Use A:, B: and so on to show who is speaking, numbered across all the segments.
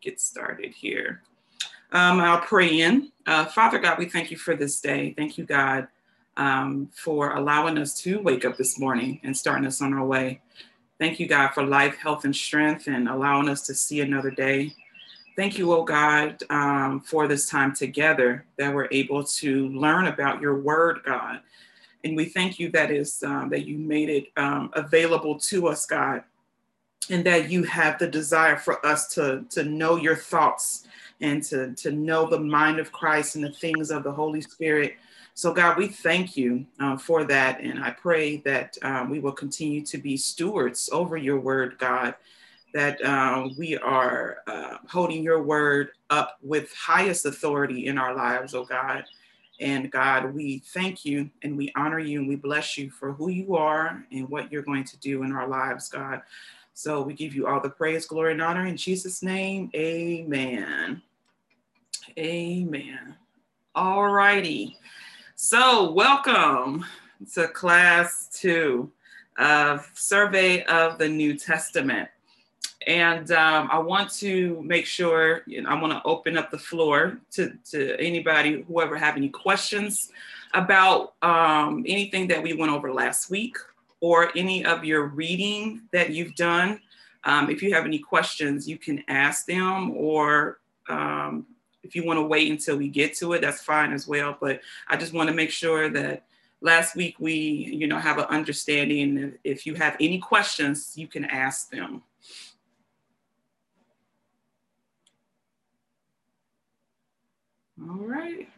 A: get started here. Um, I'll pray in. Uh, Father God, we thank you for this day. Thank you, God, um, for allowing us to wake up this morning and starting us on our way. Thank you, God, for life, health, and strength and allowing us to see another day. Thank you, oh God, um, for this time together that we're able to learn about your word, God. And we thank you that is um, that you made it um, available to us, God, and that you have the desire for us to, to know your thoughts and to, to know the mind of Christ and the things of the Holy Spirit. So, God, we thank you uh, for that. And I pray that um, we will continue to be stewards over your word, God, that um, we are uh, holding your word up with highest authority in our lives, oh God. And God, we thank you and we honor you and we bless you for who you are and what you're going to do in our lives, God. So we give you all the praise, glory, and honor in Jesus' name. Amen. Amen. All righty. So, welcome to class two of Survey of the New Testament. And um, I want to make sure, you know, I want to open up the floor to, to anybody, whoever have any questions about um, anything that we went over last week or any of your reading that you've done. Um, if you have any questions, you can ask them, or um, if you want to wait until we get to it, that's fine as well. But I just want to make sure that last week we, you know, have an understanding. If you have any questions, you can ask them. All right.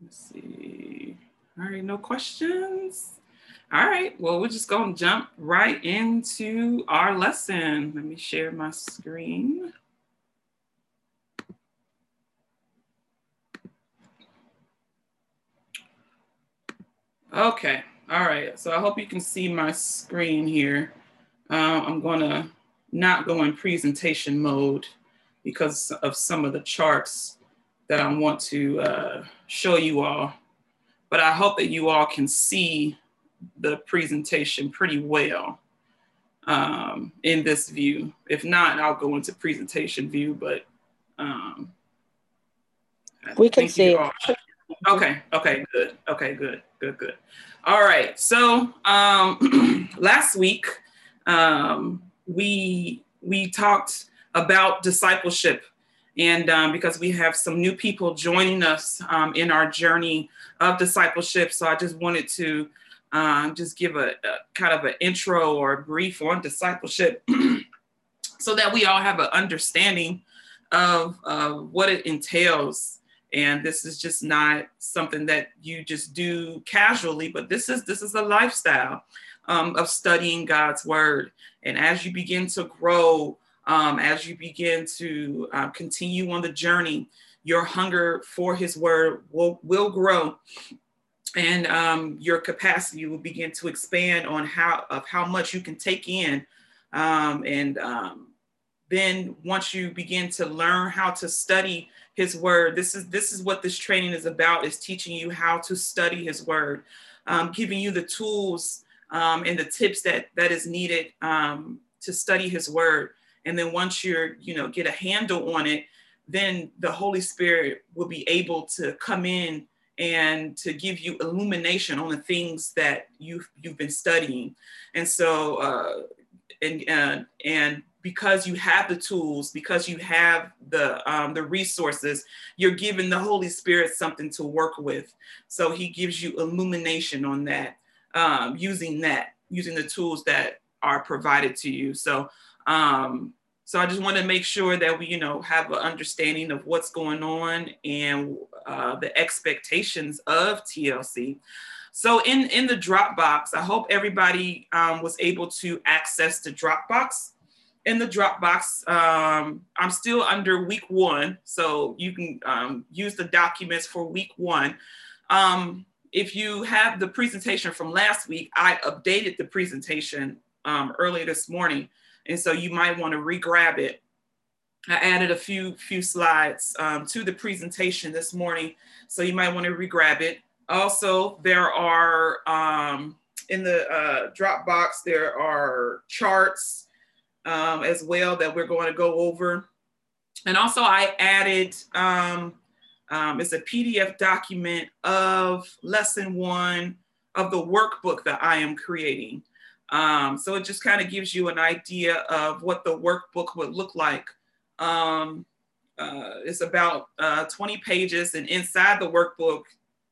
A: Let's see. All right, no questions. All right, well, we're just going to jump right into our lesson. Let me share my screen. Okay, all right, so I hope you can see my screen here. Uh, I'm to not go in presentation mode because of some of the charts that I want to uh, show you all. But I hope that you all can see the presentation pretty well um, in this view. If not, I'll go into presentation view, but um,
B: we can see.
A: Okay, okay, good. Okay, good, good, good. All right. So um, last week um, we we talked about discipleship and um, because we have some new people joining us um, in our journey of discipleship. So I just wanted to um, just give a, a, kind of an intro or a brief on discipleship so that we all have an understanding of what it entails. And this is just not something that you just do casually, but this is this is a lifestyle um, of studying God's word. And as you begin to grow um, as you begin to uh, continue on the journey, your hunger for His Word will, will grow, and um, your capacity will begin to expand on how of how much you can take in, um, and um, then once you begin to learn how to study His Word, this is this is what this training is about: is teaching you how to study His Word, um, giving you the tools um, and the tips that that is needed to study His Word. And then once you're you know get a handle on it then the holy spirit will be able to come in and to give you illumination on the things that you've you've been studying. And so uh, and and because you have the tools because you have the um, the resources you're giving the holy spirit something to work with. So he gives you illumination on that um, using that using the tools that are provided to you. So um, so I just want to make sure that we, you know, have an understanding of what's going on and uh, the expectations of TLC. So in in the Dropbox, I hope everybody um, was able to access the Dropbox. In the Dropbox, um, I'm still under week one, so you can um, use the documents for week one. Um, if you have the presentation from last week, I updated the presentation um, earlier this morning and so you might want to re-grab it. I added a few few slides um, to the presentation this morning, so you might want to re-grab it. Also, there are um, in the uh, Dropbox there are charts um, as well that we're going to go over. and also I added, um, um, it's a PDF document of lesson one of the workbook that I am creating. Um, so it just kind of gives you an idea of what the workbook would look like. Um, uh, it's about uh, 20 pages and inside the workbook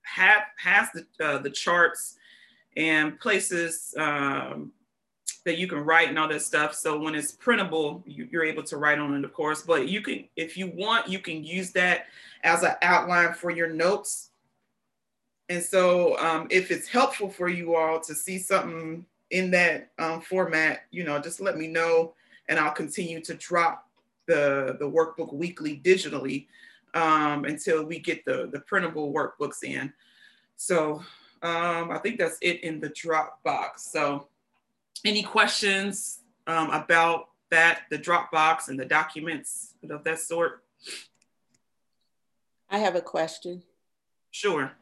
A: have, has the, uh, the charts and places um, that you can write and all that stuff. So when it's printable, you, are able to write on it, of course. But you can, if you want, you can use that as an outline for your notes. And so um, if it's helpful for you all to see something in that um, format, you know, just let me know and I'll continue to drop the, the workbook weekly digitally um, until we get the, the printable workbooks in. So um, I think that's it in the Dropbox. So any questions um, about that, the Dropbox and the documents of that sort?
B: I have a question.
A: Sure.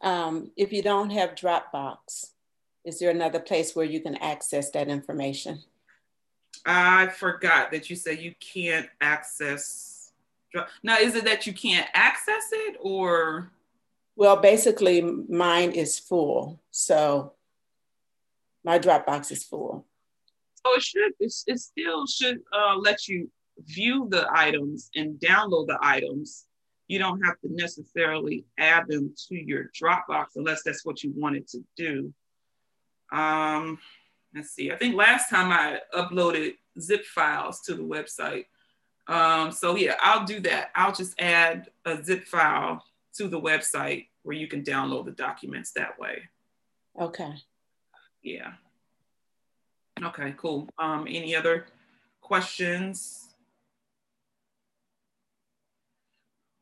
B: Um, if you don't have Dropbox, is there another place where you can access that information?
A: I forgot that you said you can't access. Now, is it that you can't access it or?
B: Well, basically, mine is full. So my Dropbox is full.
A: So it should, it, it still should uh, let you view the items and download the items. You don't have to necessarily add them to your Dropbox unless that's what you wanted to do. Um, let's see, I think last time I uploaded zip files to the website. Um, so yeah, I'll do that. I'll just add a zip file to the website where you can download the documents that way.
B: Okay.
A: Yeah. Okay, cool. Um, any other questions?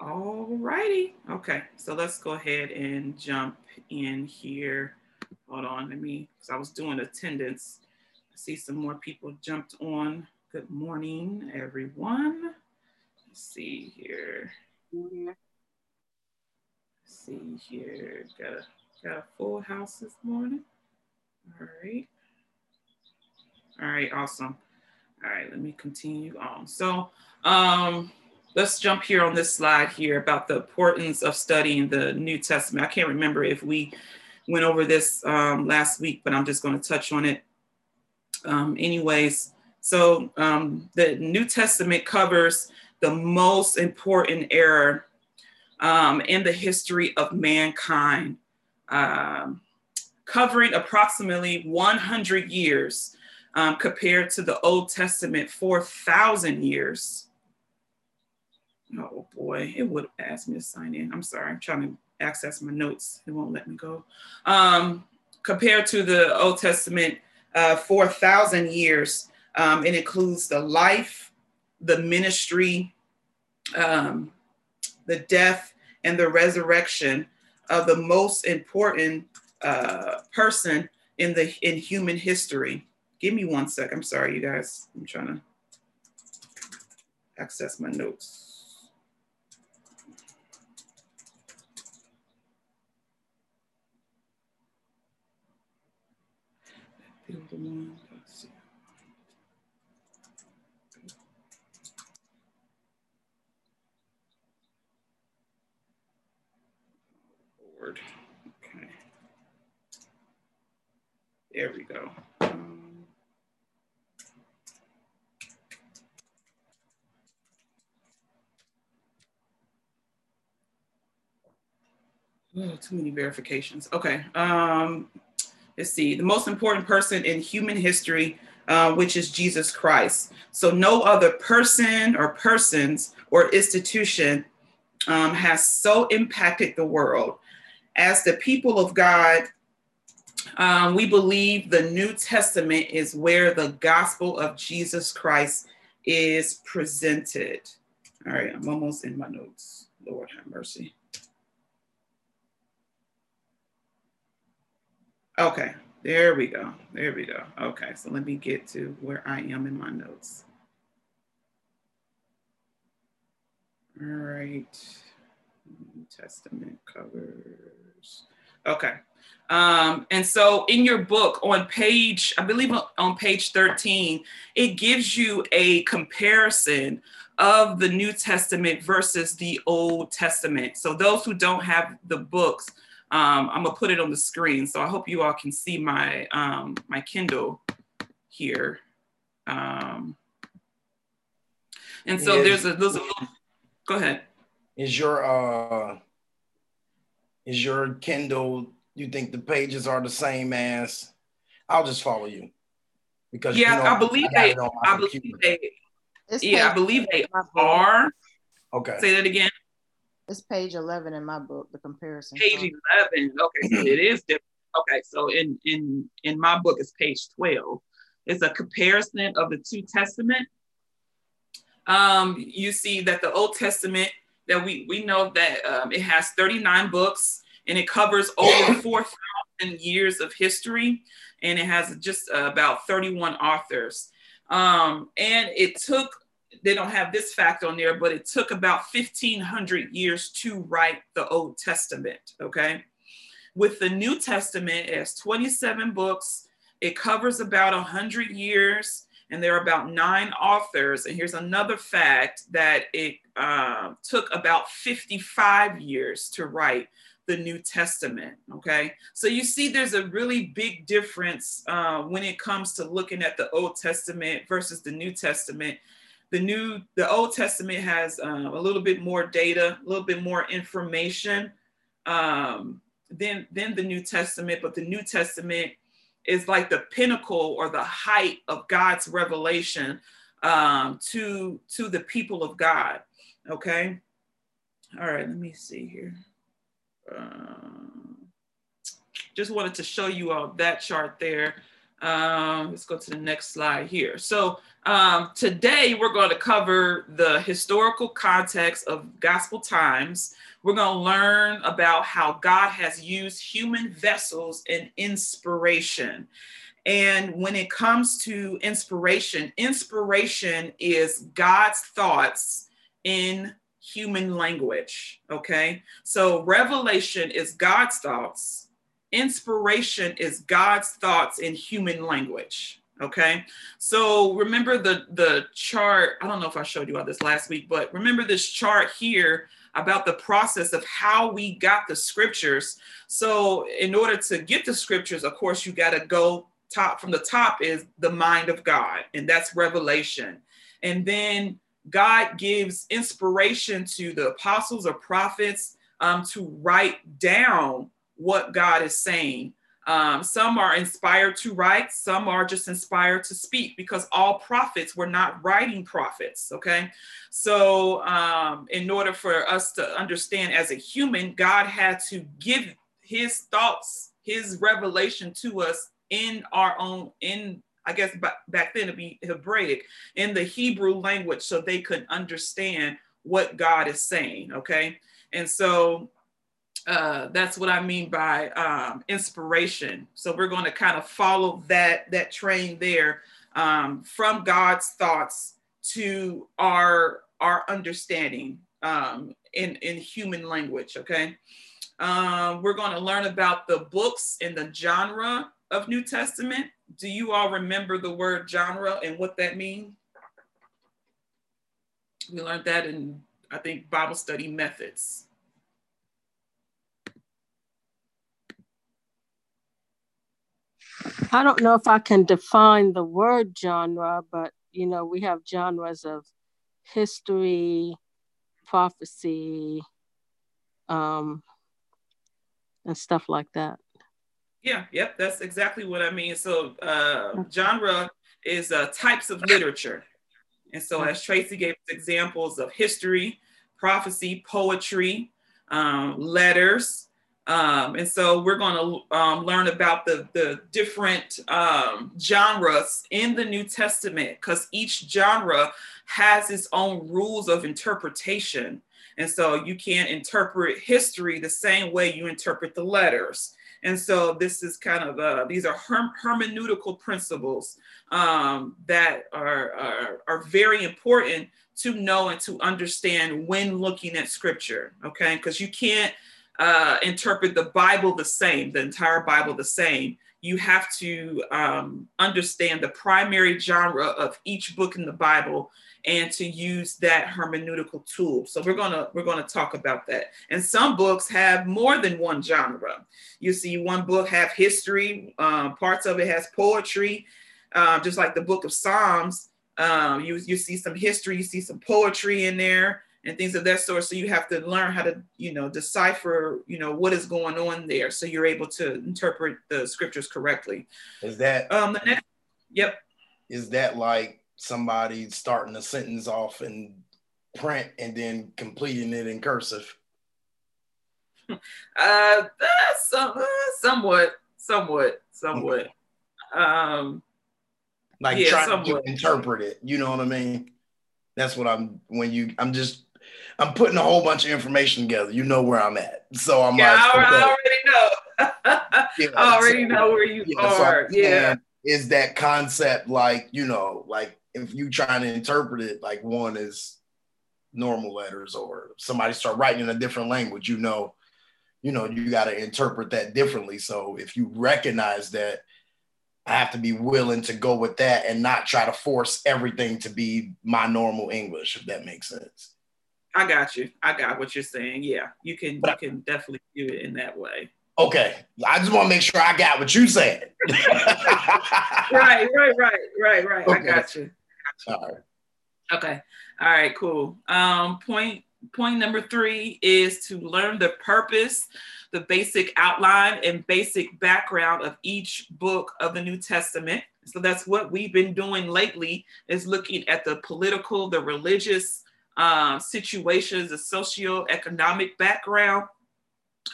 A: All righty. Okay, so let's go ahead and jump in here. Hold on, let me, because I was doing attendance. I see some more people jumped on. Good morning, everyone. Let's see here. Let's see here. Got a, got a full house this morning. All right. All right, awesome. All right, let me continue on. So um, let's jump here on this slide here about the importance of studying the New Testament. I can't remember if we went over this um, last week, but I'm just going to touch on it um, anyways. So um, the New Testament covers the most important era um, in the history of mankind. Um, covering approximately 100 years compared to the Old Testament 4,000 years. Oh boy, it would have asked me to sign in. I'm sorry, I'm trying to access my notes. It won't let me go. Um, compared to the Old Testament, uh, 4,000 years, um, it includes the life, the ministry, um, the death, and the resurrection of the most important uh, person in the in human history. Give me one sec. I'm sorry, you guys. I'm trying to access my notes. Lord. There we go. Oh, too many verifications. Okay. Um, let's see. The most important person in human history, uh, which is Jesus Christ. So no other person or persons or institution um, has so impacted the world. As the people of God, um, we believe the New Testament is where the gospel of Jesus Christ is presented. All right, I'm almost in my notes. Lord have mercy. Okay, there we go. There we go. Okay, so let me get to where I am in my notes. All right, New Testament covers. Okay. Um, and so in your book on page, I believe on page 13, it gives you a comparison of the New Testament versus the Old Testament. So those who don't have the books, um, I'm gonna put it on the screen. So I hope you all can see my um, my Kindle here. Um, and so is, there's a there's a go ahead.
C: Is your uh is your Kindle you think the pages are the same as I'll just follow you.
A: Because yeah, you know, I believe I they I believe they yeah, I believe they are.
C: Okay.
A: Say that again.
D: It's page 11 in my book, the comparison.
A: Page 11. Okay, so it is different. Okay, so in in in my book it's page 12. It's a comparison of the two testament. Um, you see that the Old Testament that we we know that um, it has 39 books and it covers over 4,000 years of history, and it has just uh, about 31 authors. Um, and it took they don't have this fact on there, but it took about 1500 years to write the Old Testament. Okay. With the New Testament, it has 27 books. It covers about 100 years, and there are about nine authors. And here's another fact that it uh, took about 55 years to write the New Testament. Okay. So you see, there's a really big difference uh, when it comes to looking at the Old Testament versus the New Testament the new the old testament has um, a little bit more data a little bit more information um, than than the new testament but the new testament is like the pinnacle or the height of god's revelation um, to to the people of god okay? All right let me see here. Um, just wanted to show you all that chart there. Um, let's go to the next slide here. So um, today we're going to cover the historical context of gospel times. We're going to learn about how God has used human vessels in inspiration. And when it comes to inspiration, inspiration is God's thoughts in human language. Okay. So revelation is God's thoughts inspiration is God's thoughts in human language. Okay. So remember the, the chart. I don't know if I showed you all this last week, but remember this chart here about the process of how we got the scriptures. So in order to get the scriptures, of course, you got to go top from the top is the mind of God, and that's revelation. And then God gives inspiration to the apostles or prophets um, to write down what God is saying. Um, some are inspired to write, some are just inspired to speak because all prophets were not writing prophets. Okay. So, um, in order for us to understand as a human, God had to give his thoughts, his revelation to us in our own, in I guess back then to be Hebraic, in the Hebrew language, so they could understand what God is saying. Okay. And so uh, that's what I mean by um, inspiration. So we're going to kind of follow that that train there um, from God's thoughts to our our understanding um, in in human language. Okay, um, we're going to learn about the books and the genre of New Testament. Do you all remember the word genre and what that means? We learned that in I think Bible study methods.
E: I don't know if I can define the word genre, but you know, we have genres of history, prophecy, um, and stuff like that.
A: Yeah, yep, that's exactly what I mean. So, uh, genre is uh, types of literature. And so, as Tracy gave examples of history, prophecy, poetry, um, letters, um, and so we're going to um, learn about the, the different um, genres in the New Testament because each genre has its own rules of interpretation. And so you can't interpret history the same way you interpret the letters. And so this is kind of uh, these are herm- hermeneutical principles um, that are, are, are very important to know and to understand when looking at scripture. Okay, because you can't uh, interpret the Bible the same, the entire Bible the same. You have to um, understand the primary genre of each book in the Bible and to use that hermeneutical tool. So we're gonna we're gonna talk about that. And some books have more than one genre. You see, one book have history, uh, parts of it has poetry, uh, just like the book of Psalms. Um, you you see some history, you see some poetry in there and things of that sort. So you have to learn how to, you know, decipher, you know, what is going on there, so you're able to interpret the scriptures correctly.
C: Is that
A: um the next? Yep.
C: Is that like somebody starting a sentence off in print and then completing it in cursive?
A: Uh, some, uh, somewhat, somewhat, somewhat. Um,
C: like yeah, trying somewhat. to interpret it. You know what I mean? That's what I'm when you I'm just I'm putting a whole bunch of information together. You know where I'm at. So I'm
A: yeah,
C: like,
A: I, okay. I already know. yeah, I already so, know where you yeah, are. So yeah.
C: Is that concept like, you know, like if you trying to interpret it like one is normal letters or somebody start writing in a different language, you know, you know, you got to interpret that differently. So if you recognize that, I have to be willing to go with that and not try to force everything to be my normal English, if that makes sense.
A: I got you. I got what you're saying. Yeah, you can but, you can definitely do it in that way.
C: Okay, I just want to make sure I got what you said.
A: right, right, right, right, right. Okay. I got you. All right. Okay. All right. Cool. Um, point point number three is to learn the purpose, the basic outline, and basic background of each book of the New Testament. So that's what we've been doing lately is looking at the political, the religious uh, situations, the socio-economic background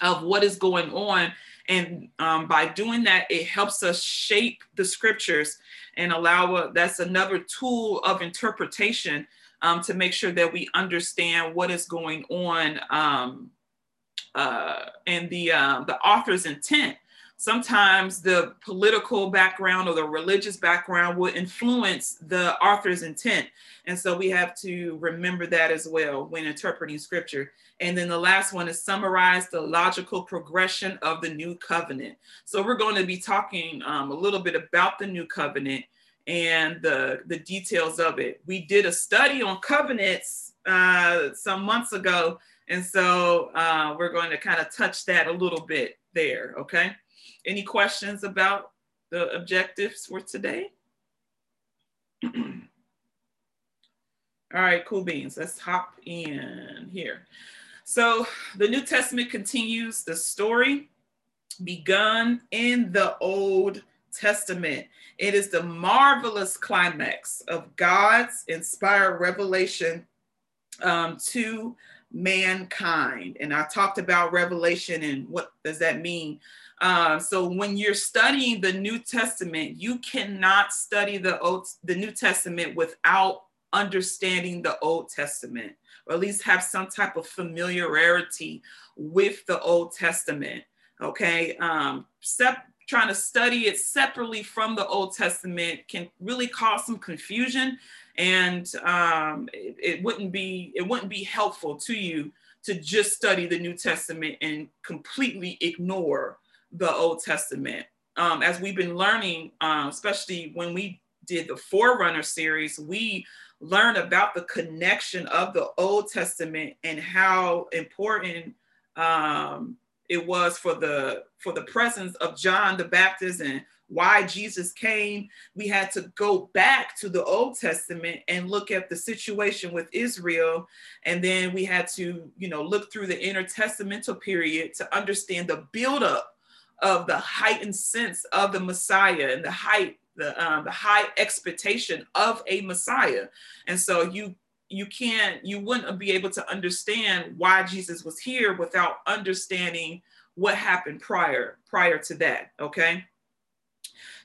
A: of what is going on. And um, by doing that, it helps us shape the scriptures and allow a, that's another tool of interpretation um, to make sure that we understand what is going on um, uh, and the uh, the author's intent. Sometimes the political background or the religious background will influence the author's intent. And so we have to remember that as well when interpreting scripture. And then the last one is summarize the logical progression of the new covenant. So we're going to be talking um, a little bit about the new covenant and the, the details of it. We did a study on covenants uh, some months ago. And so uh, we're going to kind of touch that a little bit there. Okay. Any questions about the objectives for today? All right, cool beans. Let's hop in here. So the New Testament continues the story begun in the Old Testament. It is the marvelous climax of God's inspired revelation um, to mankind. And I talked about revelation and what does that mean. Uh, so when you're studying the New Testament, you cannot study the Old, the New Testament without understanding the Old Testament, or at least have some type of familiarity with the Old Testament. Okay, um, sep- trying to study it separately from the Old Testament can really cause some confusion, and um, it, it wouldn't be it wouldn't be helpful to you to just study the New Testament and completely ignore the Old Testament. Um, as we've been learning, uh, especially when we did the Forerunner series, we learned about the connection of the Old Testament and how important um, it was for the for the presence of John the Baptist and why Jesus came. We had to go back to the Old Testament and look at the situation with Israel, and then we had to, you know, look through the intertestamental period to understand the buildup of the heightened sense of the Messiah and the height, the um, the high expectation of a Messiah. And so you you can't you wouldn't be able to understand why Jesus was here without understanding what happened prior prior to that. Okay.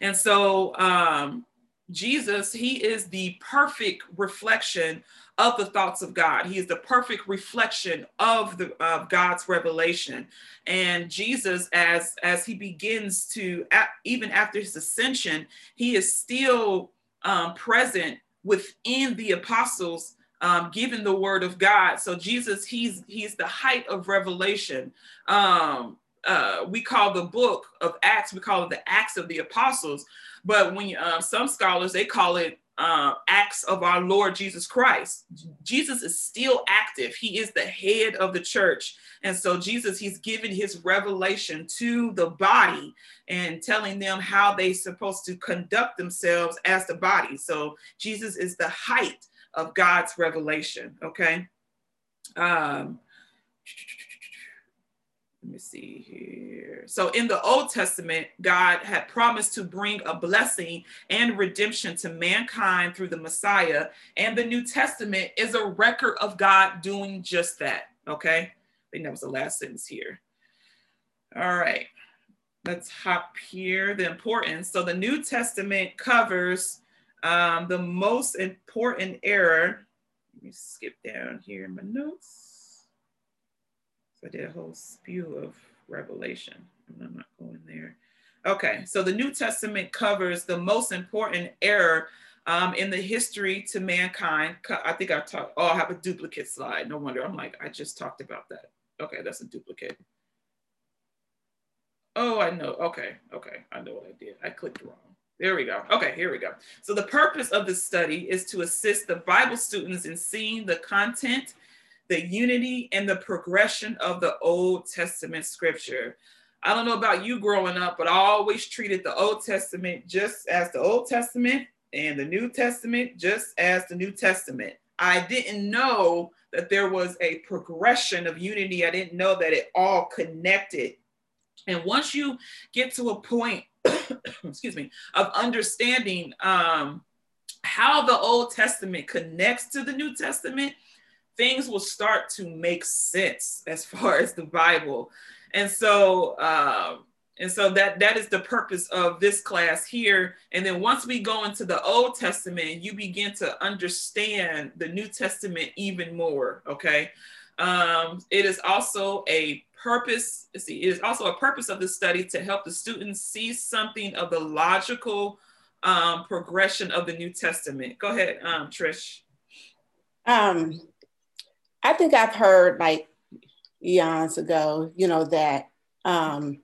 A: And so um, Jesus, he is the perfect reflection of the thoughts of God. He is the perfect reflection of the of God's revelation. And Jesus, as as he begins to even after his ascension, he is still um, present within the apostles um, given the word of God. So Jesus, he's he's the height of revelation. Um, uh, we call the book of Acts, we call it the Acts of the Apostles. But when uh, some scholars they call it uh, acts of our Lord Jesus Christ. Jesus is still active. He is the head of the church. And so, Jesus, he's giving his revelation to the body and telling them how they're supposed to conduct themselves as the body. So, Jesus is the height of God's revelation. Okay. Um, let me see here. So in the Old Testament, God had promised to bring a blessing and redemption to mankind through the Messiah. And the New Testament is a record of God doing just that. Okay. I think that was the last sentence here. All right. Let's hop here. The importance. So the New Testament covers um, the most important error. Let me skip down here in my notes. I did a whole spew of Revelation. and I'm not going there. Okay, so the New Testament covers the most important error um, in the history to mankind. I think I talked, oh, I have a duplicate slide. No wonder. I'm like, I just talked about that. Okay, that's a duplicate. Oh, I know. Okay, okay. I know what I did. I clicked wrong. There we go. Okay, here we go. So the purpose of this study is to assist the Bible students in seeing the content the unity and the progression of the Old Testament scripture. I don't know about you growing up, but I always treated the Old Testament just as the Old Testament and the New Testament just as the New Testament. I didn't know that there was a progression of unity. I didn't know that it all connected. And once you get to a point, excuse me, of understanding um, how the Old Testament connects to the New Testament, things will start to make sense as far as the Bible. And so, um, and so that that is the purpose of this class here. And then once we go into the Old Testament, you begin to understand the New Testament even more. Okay. Um, it is also a purpose, see, it is also a purpose of the study to help the students see something of the logical um, progression of the New Testament. Go ahead, um, Trish.
B: Um, I think I've heard like eons ago, you know, that um,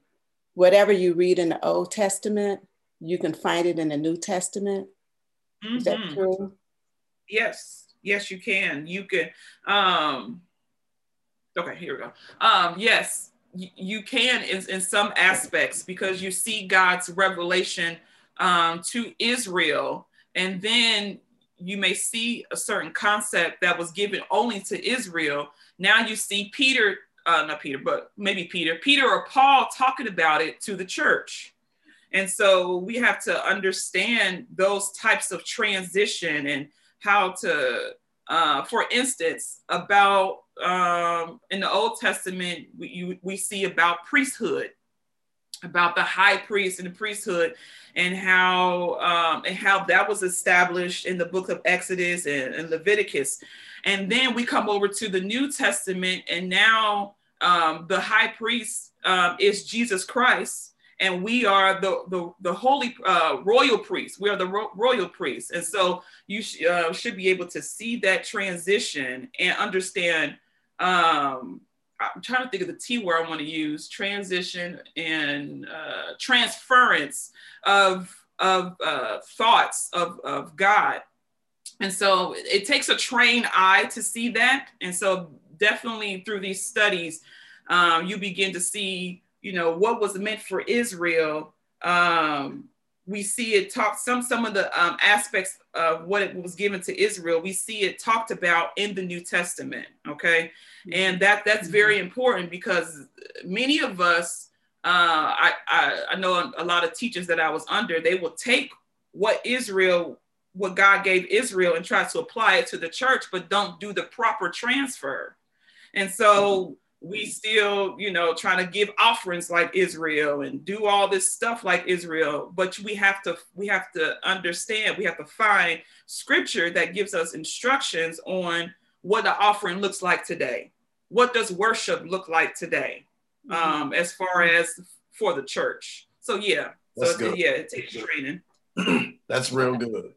B: whatever you read in the Old Testament, you can find it in the New Testament. Mm-hmm. Is that mm-hmm. true?
A: Yes, yes, you can. You can. Um, okay, here we go. Um, yes, y- you can in, in some aspects because you see God's revelation um, to Israel, and then you may see a certain concept that was given only to Israel. Now you see Peter, uh, not Peter, but maybe Peter, Peter or Paul talking about it to the church. And so we have to understand those types of transition and how to, uh, for instance, about um, in the Old Testament, we, you, we see about priesthood about the high priest and the priesthood and how um, and how that was established in the book of Exodus and, and Leviticus. And then we come over to the New Testament, and now um, the high priest um, is Jesus Christ, and we are the the, the holy uh, royal priest. We are the ro- royal priest, and so you sh- uh, should be able to see that transition and understand um, I'm trying to think of the T word I want to use transition and uh, transference of, of uh, thoughts of, of God. And so it takes a trained eye to see that. And so definitely through these studies, um, you begin to see, you know, what was meant for Israel um, we see it talk some some of the um, aspects of what it was given to Israel. We see it talked about in the New Testament. Okay, and that that's very important because many of us, uh, I, I I know a lot of teachers that I was under, they will take what Israel what God gave Israel and try to apply it to the church, but don't do the proper transfer. And so we still, you know, trying to give offerings like Israel and do all this stuff like Israel. But we have to, we have to understand, we have to find scripture that gives us instructions on what the offering looks like today. What does worship look like today, mm-hmm. um, as far as for the church? So yeah, That's so good. yeah, it takes training.
C: That's real good.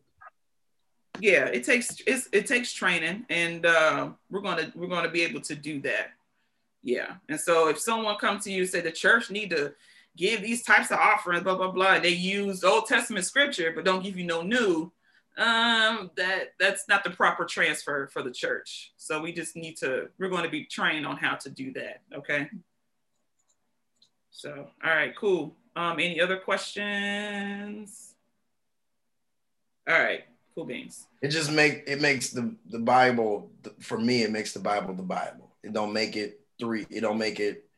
A: yeah, it takes it's, it takes training, and uh, we're gonna we're gonna be able to do that. Yeah, and so if someone comes to you and say the church need to give these types of offerings, blah blah blah, they use Old Testament scripture but don't give you no new. Um, that that's not the proper transfer for the church. So we just need to we're going to be trained on how to do that. Okay. So all right, cool. Um, any other questions? All right, cool beans.
C: It just make it makes the the Bible for me. It makes the Bible the Bible. It don't make it three. It don't make it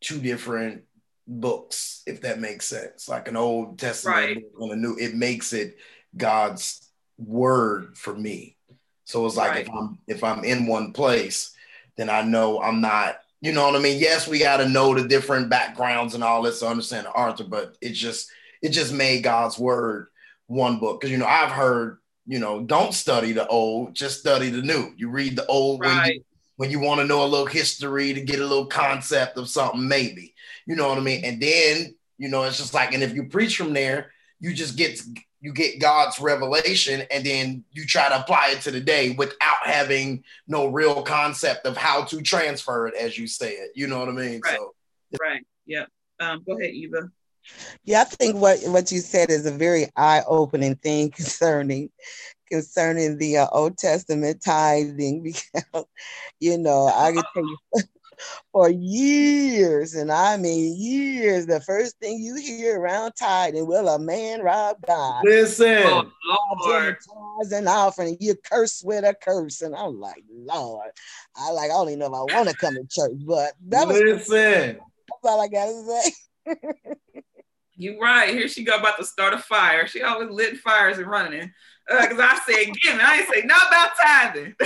C: two different books, if that makes sense. Like an Old Testament
A: Right.
C: book and a new. It makes it God's word for me. So it's like if I'm if I'm in one place, then I know I'm not. You know what I mean? Yes, we got to know the different backgrounds and all this to understand author, but it just it just made God's word one book. Because you know I've heard you know don't study the old, just study the new. You read the old when you when you want to know a little history to get a little concept of something, maybe. You know what I mean? And then, you know, it's just like, and if you preach from there, you just get you get God's revelation and then you try to apply it to the day without having no real concept of how to transfer it, as you said. You know what I mean?
A: Right.
C: So
A: Right. Yep. Um, go ahead, Eva.
F: Yeah, I think what what you said is a very eye-opening thing concerning concerning the uh, Old Testament tithing because you know I can tell you for years, and I mean years, the first thing you hear around tithing, will a man rob God?
C: listen.
A: Oh Lord.
F: Tithes and offering, you curse with a curse, and I'm like, Lord, I like I don't even know if I want to come to church, but that was
C: listen.
F: that's all I gotta say.
A: You right. Here she go about to start a fire. She always lit fires and running. Because I said giving. I ain't say not about tithing.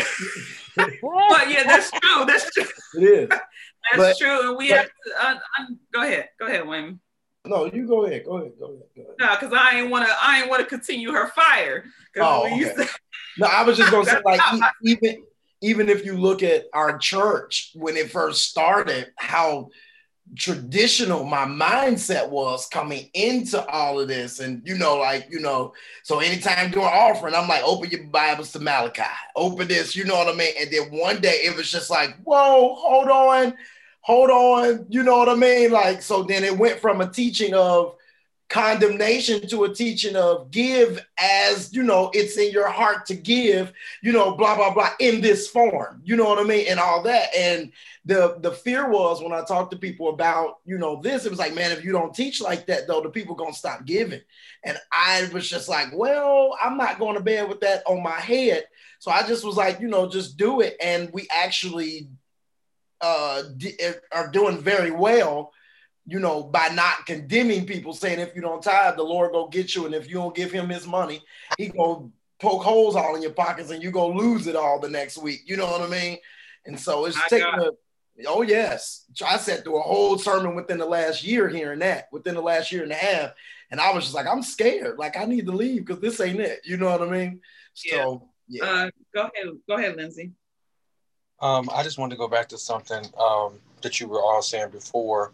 A: but yeah, that's true. That's true.
C: It is.
A: That's
C: But-
A: true. And we
C: but-
A: have to uh, go ahead. Go ahead, Wayne.
C: No, you go ahead. Go ahead. Go ahead. Go ahead.
A: No, because I ain't wanna I ain't wanna continue her fire.
C: Oh, okay.
A: say
C: No, I was just gonna say, like, even even if you look at our church when it first started, how traditional my mindset was coming into all of this, and you know, like, you know, so anytime doing offering, I'm like, open your Bibles to Malachi, open this, you know what I mean? And then one day it was just like, whoa, hold on, hold on, you know what I mean? Like, so then it went from a teaching of condemnation to a teaching of give as you know it's in your heart to give you know blah blah blah in this form. You know what i mean? And all that. And the the fear was when i talked to people about you know this it was like man if you don't teach like that though the people gonna stop giving. And i was just like well i'm not going to bed with that on my head. So i just was like you know just do it. And we actually uh di- are doing very well you know, by not condemning people, saying if you don't tithe, the Lord go get you, and if you don't give him his money, he go poke holes all in your pockets, and you go lose it all the next week. You know what I mean? And so it's
A: My
C: taking a oh yes, I sat through a whole sermon within the last year hearing that, within the last year and a half, and I was just like, I'm scared, like I need to leave because this ain't it. You know what I mean? So yeah,
A: uh go ahead, go ahead, Lindsay.
G: Um, I just wanted to go back to something um, that you were all saying before.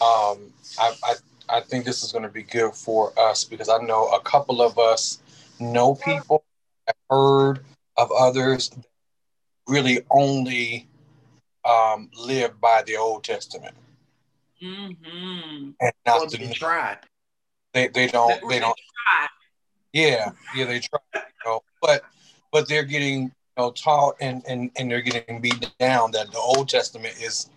G: Um, I, I, I think this is going to be good for us because I know a couple of us know people, have heard of others really only um, live by the Old Testament
A: Mm-hmm.
G: and
C: well,
G: not
C: they
G: the
C: try.
G: they, they don't they don't Try. yeah yeah they try you know but but they're getting you know taught and and and they're getting beat down that the old testament is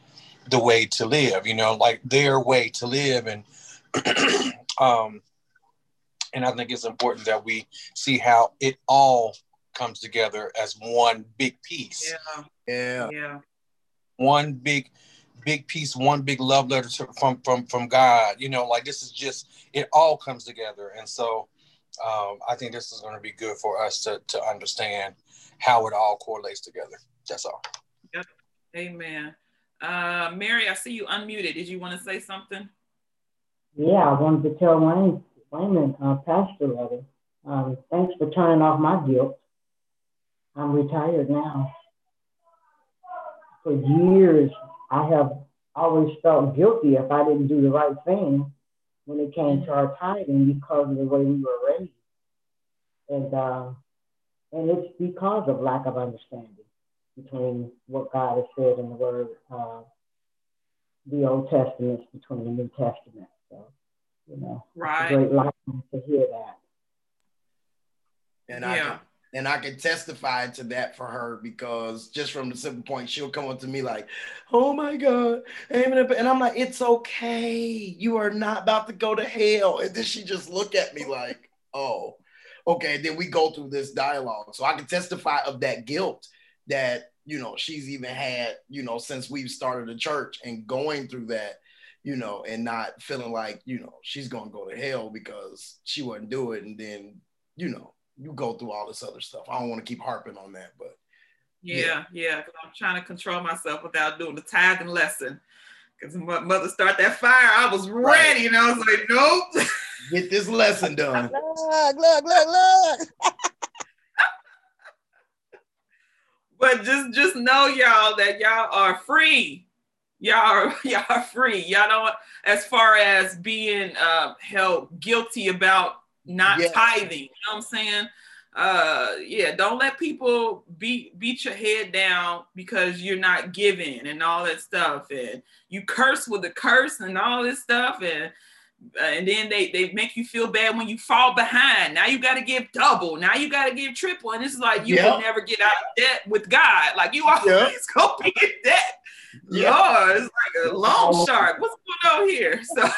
G: the way to live you know like their way to live. And um and i think it's important that we see how it all comes together as one big piece.
A: Yeah,
C: Yeah,
A: yeah.
G: one big big piece one big love letter to, from from from god you know like this is just it all comes together. And so um, i think this is going to be good for us to to understand how it all correlates together that's all
A: Amen. Uh Mary, I see you unmuted. Did you want to say something?
H: Yeah, I wanted to tell Wayne, Wayman, uh, Pastor Letter, um, thanks for turning off my guilt. I'm retired now. For years, I have always felt guilty if I didn't do the right thing when it came to our tithing because of the way we were raised. And uh, and it's because of lack of understanding between what God has said in the Word, uh, the Old Testament between the New Testament. So, you know,
A: right.
H: great license to hear that.
C: And yeah. I can, and I can testify to that for her because just from the simple point, she'll come up to me like, "Oh my God," and I'm like, "It's okay. You are not about to go to hell." And then she just look at me like, "Oh." Okay then we go through this dialogue. So i can testify of that guilt that you know she's even had you know since we've started the church and going through that you know and not feeling like you know she's gonna go to hell because she wouldn't do it. And then you know you go through all this other stuff. I don't want to keep harping on that but
A: yeah yeah because i'm trying to control myself without doing the tithing lesson. Because my mother start that fire i was ready right. and i was like nope
C: Get this lesson done.
F: Look, look, look, look.
A: but just just know y'all that y'all are free. Y'all are y'all are free. Y'all know as far as being uh, held guilty about not yes. tithing. You know what I'm saying? Uh yeah, don't let people beat beat your head down because you're not giving and all that stuff. And you curse with a curse and all this stuff. And and then they they make you feel bad when you fall behind. Now you got to give double. Now you got to give triple, and it's like you yep. will never get out of debt with God. Like you always yep. gonna be in debt. Yep. Lord, it's like a loan shark. What's going on here? So.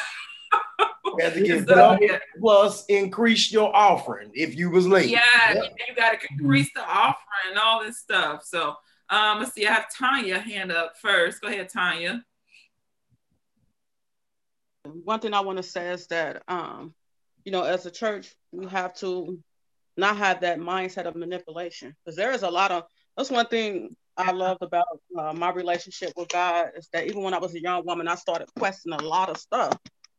C: you have to give double yeah. plus increase your offering if you was late.
A: Yeah, yep. you got to increase the offering and all this stuff. So um, let's see. I have Tanya hand up first. Go ahead, Tanya
I: one thing I want to say is that, um, you know, as a church, we have to not have that mindset of manipulation because there is a lot of that's one thing I love about uh, my relationship with God is that even when I was a young woman, I started questioning a lot of stuff.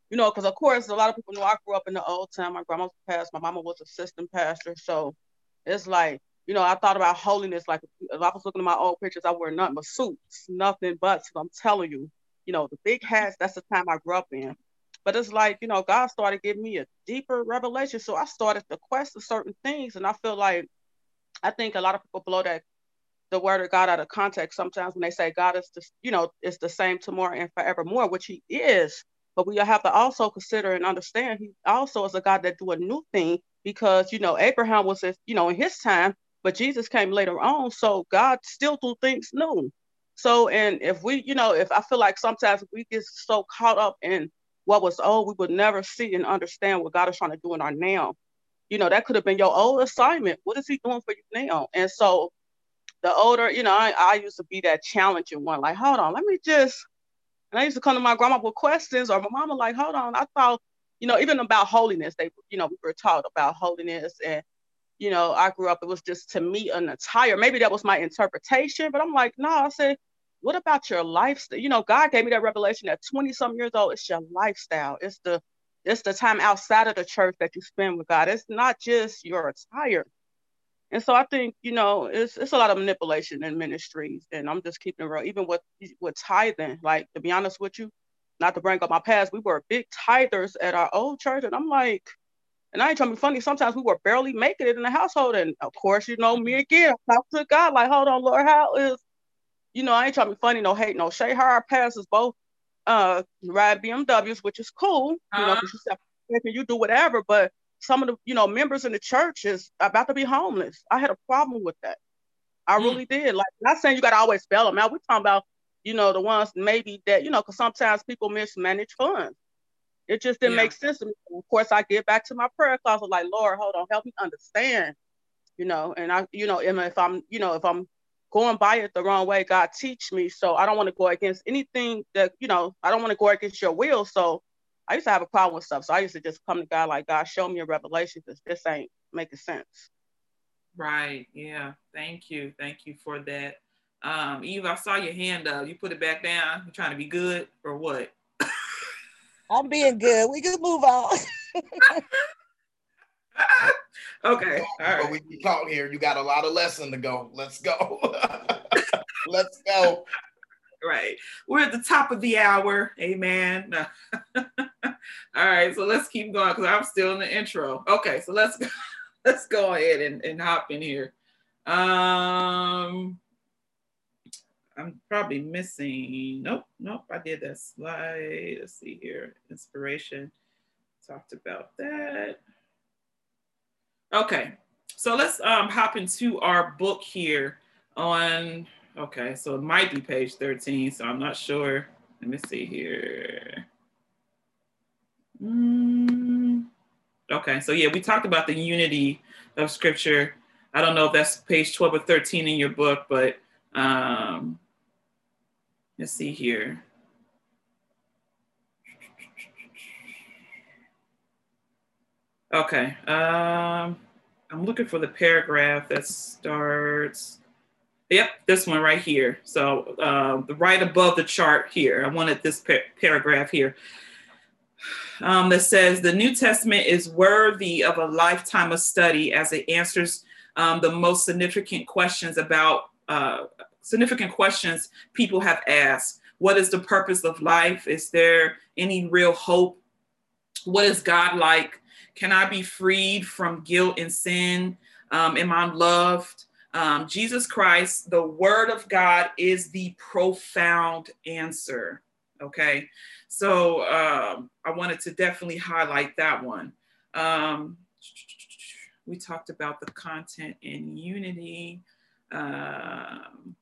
I: You know, because of course, a lot of people know I grew up in the old time. My grandma was pastor, my mama was assistant pastor. So it's like, you know, I thought about holiness. Like if I was looking at my old pictures, I wear nothing but suits, nothing but. So I'm telling you, you know, the big hats, that's the time I grew up in. But it's like, you know, God started giving me a deeper revelation. So I started to question certain things. And I feel like I think a lot of people blow that the word of God out of context sometimes when they say God is just, you know, is the same tomorrow and forevermore, which he is. But we have to also consider and understand he also is a God that do a new thing because, you know, Abraham was, you know, in his time, but Jesus came later on. So God still do things new. So, and if we, you know, if I feel like sometimes we get so caught up in what was old, we would never see and understand what God is trying to do in our now. You know, that could have been your old assignment. What is He doing for you now? And so, the older, you know, I, I used to be that challenging one. Like, hold on, let me just. And I used to come to my grandma with questions, or my mama, like, hold on, I thought, you know, even about holiness, they, you know, we were taught about holiness and you know, I grew up, it was just to me an attire. Maybe that was my interpretation, but I'm like, no, I said, what about your lifestyle? You know, God gave me that revelation at 20 some years old. It's your lifestyle. It's the it's the time outside of the church that you spend with God. It's not just your attire. And so I think, you know, it's it's a lot of manipulation in ministries. And I'm just keeping it real. Even with with tithing, like to be honest with you, not to bring up my past, we were big tithers at our old church. And I'm like, and I ain't trying to be funny. Sometimes we were barely making it in the household. And of course, you know, me again, talk to God, like, hold on, Lord, how is you know, I ain't trying to be funny, no hate, no shade. Her our passes both uh ride BMWs, which is cool, uh-huh. you know, because uh-huh. you you do whatever, but some of the you know members in the church is about to be homeless. I had a problem with that. I mm. really did. Like, not saying you got to always spell them out. We're talking about, you know, the ones maybe that, you know, because sometimes people mismanage funds. It just didn't yeah. make sense to me. Of course, I get back to my prayer closet, like, Lord, hold on, help me understand, you know, and I, you know, if I'm, you know, if I'm going by it the wrong way. God teach me. So I don't want to go against anything that, you know, I don't want to go against your will. So I used to have a problem with stuff. So I used to just come to God like, God, show me a revelation because this ain't making sense.
A: Right. Yeah. Thank you. Thank you for that. Um, Eve, I saw your hand up. You put it back down. You trying to be good or what?
F: I'm being good. We can move on.
A: okay. All right.
C: we be caught here. You got a lot of lesson to go. Let's go. Let's go.
A: Right. We're at the top of the hour. Amen. All right. So let's keep going because I'm still in the intro. Okay. So let's go. Let's go ahead and, and hop in here. Um, I'm probably missing. Nope, nope. I did that slide. Let's see here. Inspiration. Talked about that. Okay, so let's um, hop into our book here on. Okay, so it might be page 13. So I'm not sure. Let me see here. Mm, okay, so yeah, we talked about the unity of scripture. I don't know if that's page 12 or 13 in your book, but um, let's see here. Okay, um, I'm looking for the paragraph that starts. Yep, this one right here. So uh, right above the chart here, I wanted this par paragraph here um, that says the New Testament is worthy of a lifetime of study as it answers um, the most significant questions about uh, significant questions people have asked. What is the purpose of life? Is there any real hope? What is God like? Can I be freed from guilt and sin? Um, am I loved? Um, Jesus Christ, the Word of God, is the profound answer. Okay. So um, I wanted to definitely highlight that one. Um, we talked about the content in Unity. Um,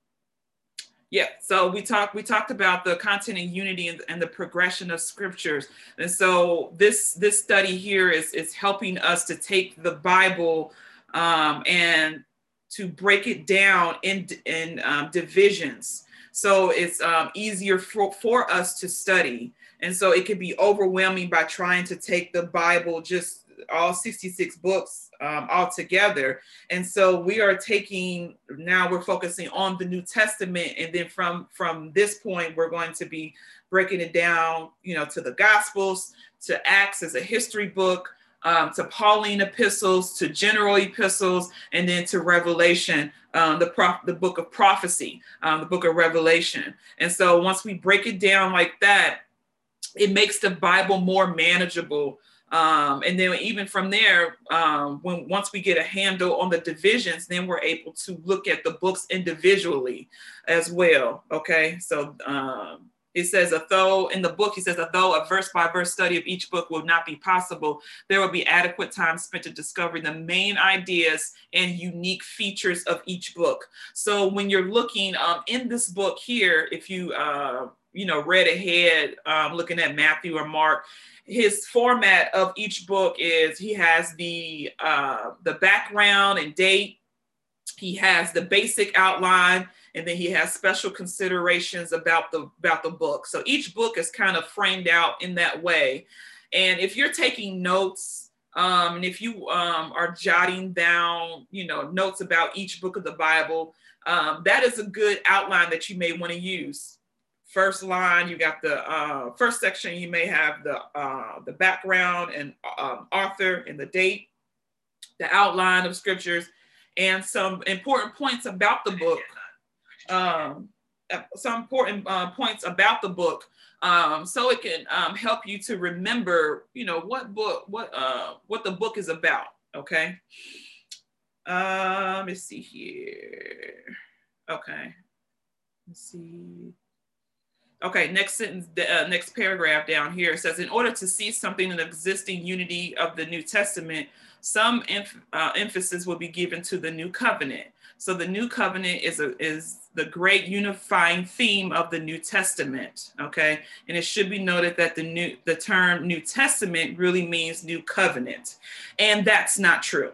A: yeah, so we talked we talked about the content and Unity and, and, the progression of scriptures, and so this this study here is is helping us to take the Bible um, and to break it down in in um, divisions so it's um, easier for, for us to study. And so it can be overwhelming by trying to take the Bible, just all 66 books um, all together. And so we are taking, now we're focusing on the New Testament. And then from, from this point, we're going to be breaking it down, you know, to the Gospels, to Acts as a history book, um, to Pauline epistles, to general epistles, and then to Revelation, um, the, prof- the book of prophecy, um, the book of Revelation. And so once we break it down like that, it makes the Bible more manageable. Um, and then even from there, um, when once we get a handle on the divisions, then we're able to look at the books individually as well. Okay, so um, it says, although in the book, he says, although a verse by verse study of each book will not be possible, there will be adequate time spent to discovering the main ideas and unique features of each book. So when you're looking um, in this book here, if you, uh, you know, read ahead, um, looking at Matthew or Mark, his format of each book is he has the uh, the background and date, he has the basic outline, and then he has special considerations about the about the book. So each book is kind of framed out in that way. And if you're taking notes, um, and if you um, are jotting down, you know, notes about each book of the Bible, um, that is a good outline that you may want to use. First line, you got the uh, first section. You may have the uh, the background and um, author and the date, the outline of scriptures, and some important points about the book um, some important uh, points about the book um, so it can um, help you to remember you know what book what uh, what the book is about okay? Uh, let me see here. Okay. Let's see okay next sentence uh, next paragraph down here says in order to see something in the existing unity of the new testament some emph- uh, emphasis will be given to the new covenant so the new covenant is a, is the great unifying theme of the New Testament. Okay, and it should be noted that the new the term New Testament really means New Covenant, and that's not true.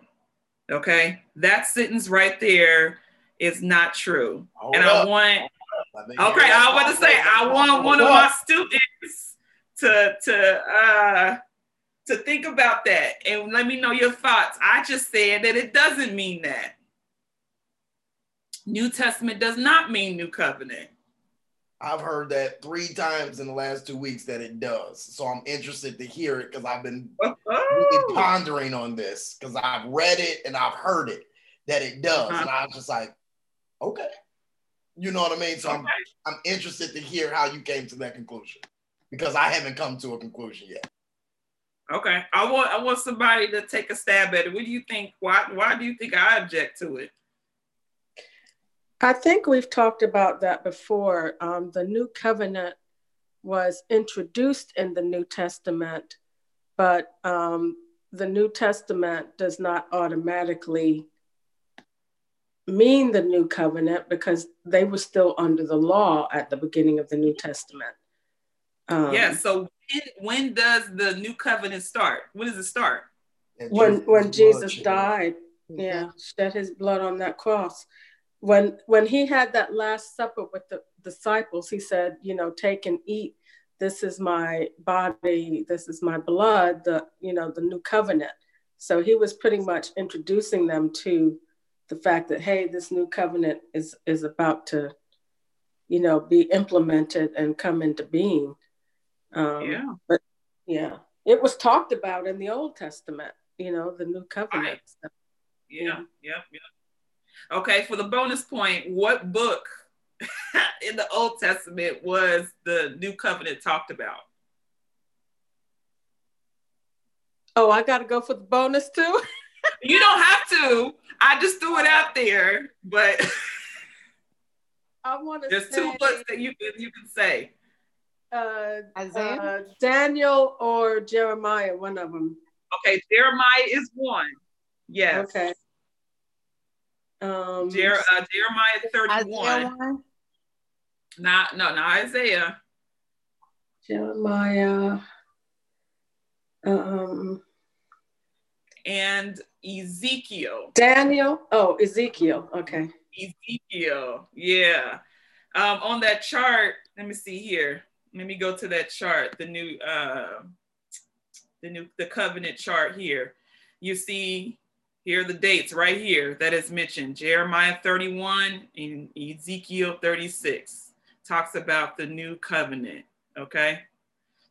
A: Okay, that sentence right there is not true. Hold and up. I want okay, I want to say I want one of my students to to uh to think about that and let me know your thoughts. I just said that it doesn't mean that. New Testament does not mean New Covenant.
C: I've heard that three times in the last two weeks that it does. So I'm interested to hear it because I've been oh. really pondering on this because I've read it and I've heard it that it does. Uh-huh. And I was just like, okay. You know what I mean? So okay. I'm I'm interested to hear how you came to that conclusion because I haven't come to a conclusion yet.
A: Okay. I want I want somebody to take a stab at it. What do you think? Why why do you think I object to it?
E: I think we've talked about that before. Um, the new covenant was introduced in the New Testament, but um, the New Testament does not automatically mean the new covenant because they were still under the law at the beginning of the New Testament.
A: Um, yeah. So when, when, does the new covenant start? When does it start?
E: When when Jesus died, yeah, shed his blood on that cross. When when he had that last supper with the disciples, he said, you know, take and eat. This is my body. This is my blood. The you know the new covenant. So he was pretty much introducing them to the fact that hey, this new covenant is is about to, you know, be implemented and come into being. Um, yeah. But yeah, it was talked about in the Old Testament. You know, the new covenant. Right.
A: So, yeah. yeah. Yeah. Yeah. Okay. For the bonus point, what book in the Old Testament was the new covenant talked about?
E: Oh, I got to go for the bonus too.
A: you don't have to. I just threw it out there, but
E: I want to.
A: There's say, two books that you can you can say.
E: Uh, Isaiah, uh, Daniel, or Jeremiah, one of them.
A: Okay, Jeremiah is one. Yes.
E: Okay. Um,
A: Jer- uh, Jeremiah 31. Not no, not Isaiah.
E: Jeremiah. Um,
A: and Ezekiel.
E: Daniel. Oh, Ezekiel. Okay.
A: Ezekiel. Yeah. Um, on that chart, let me see here. Let me go to that chart, the new uh the new the covenant chart here. You see here are the dates right here that is mentioned. Jeremiah 31 and Ezekiel 36 talks about the new covenant. Okay.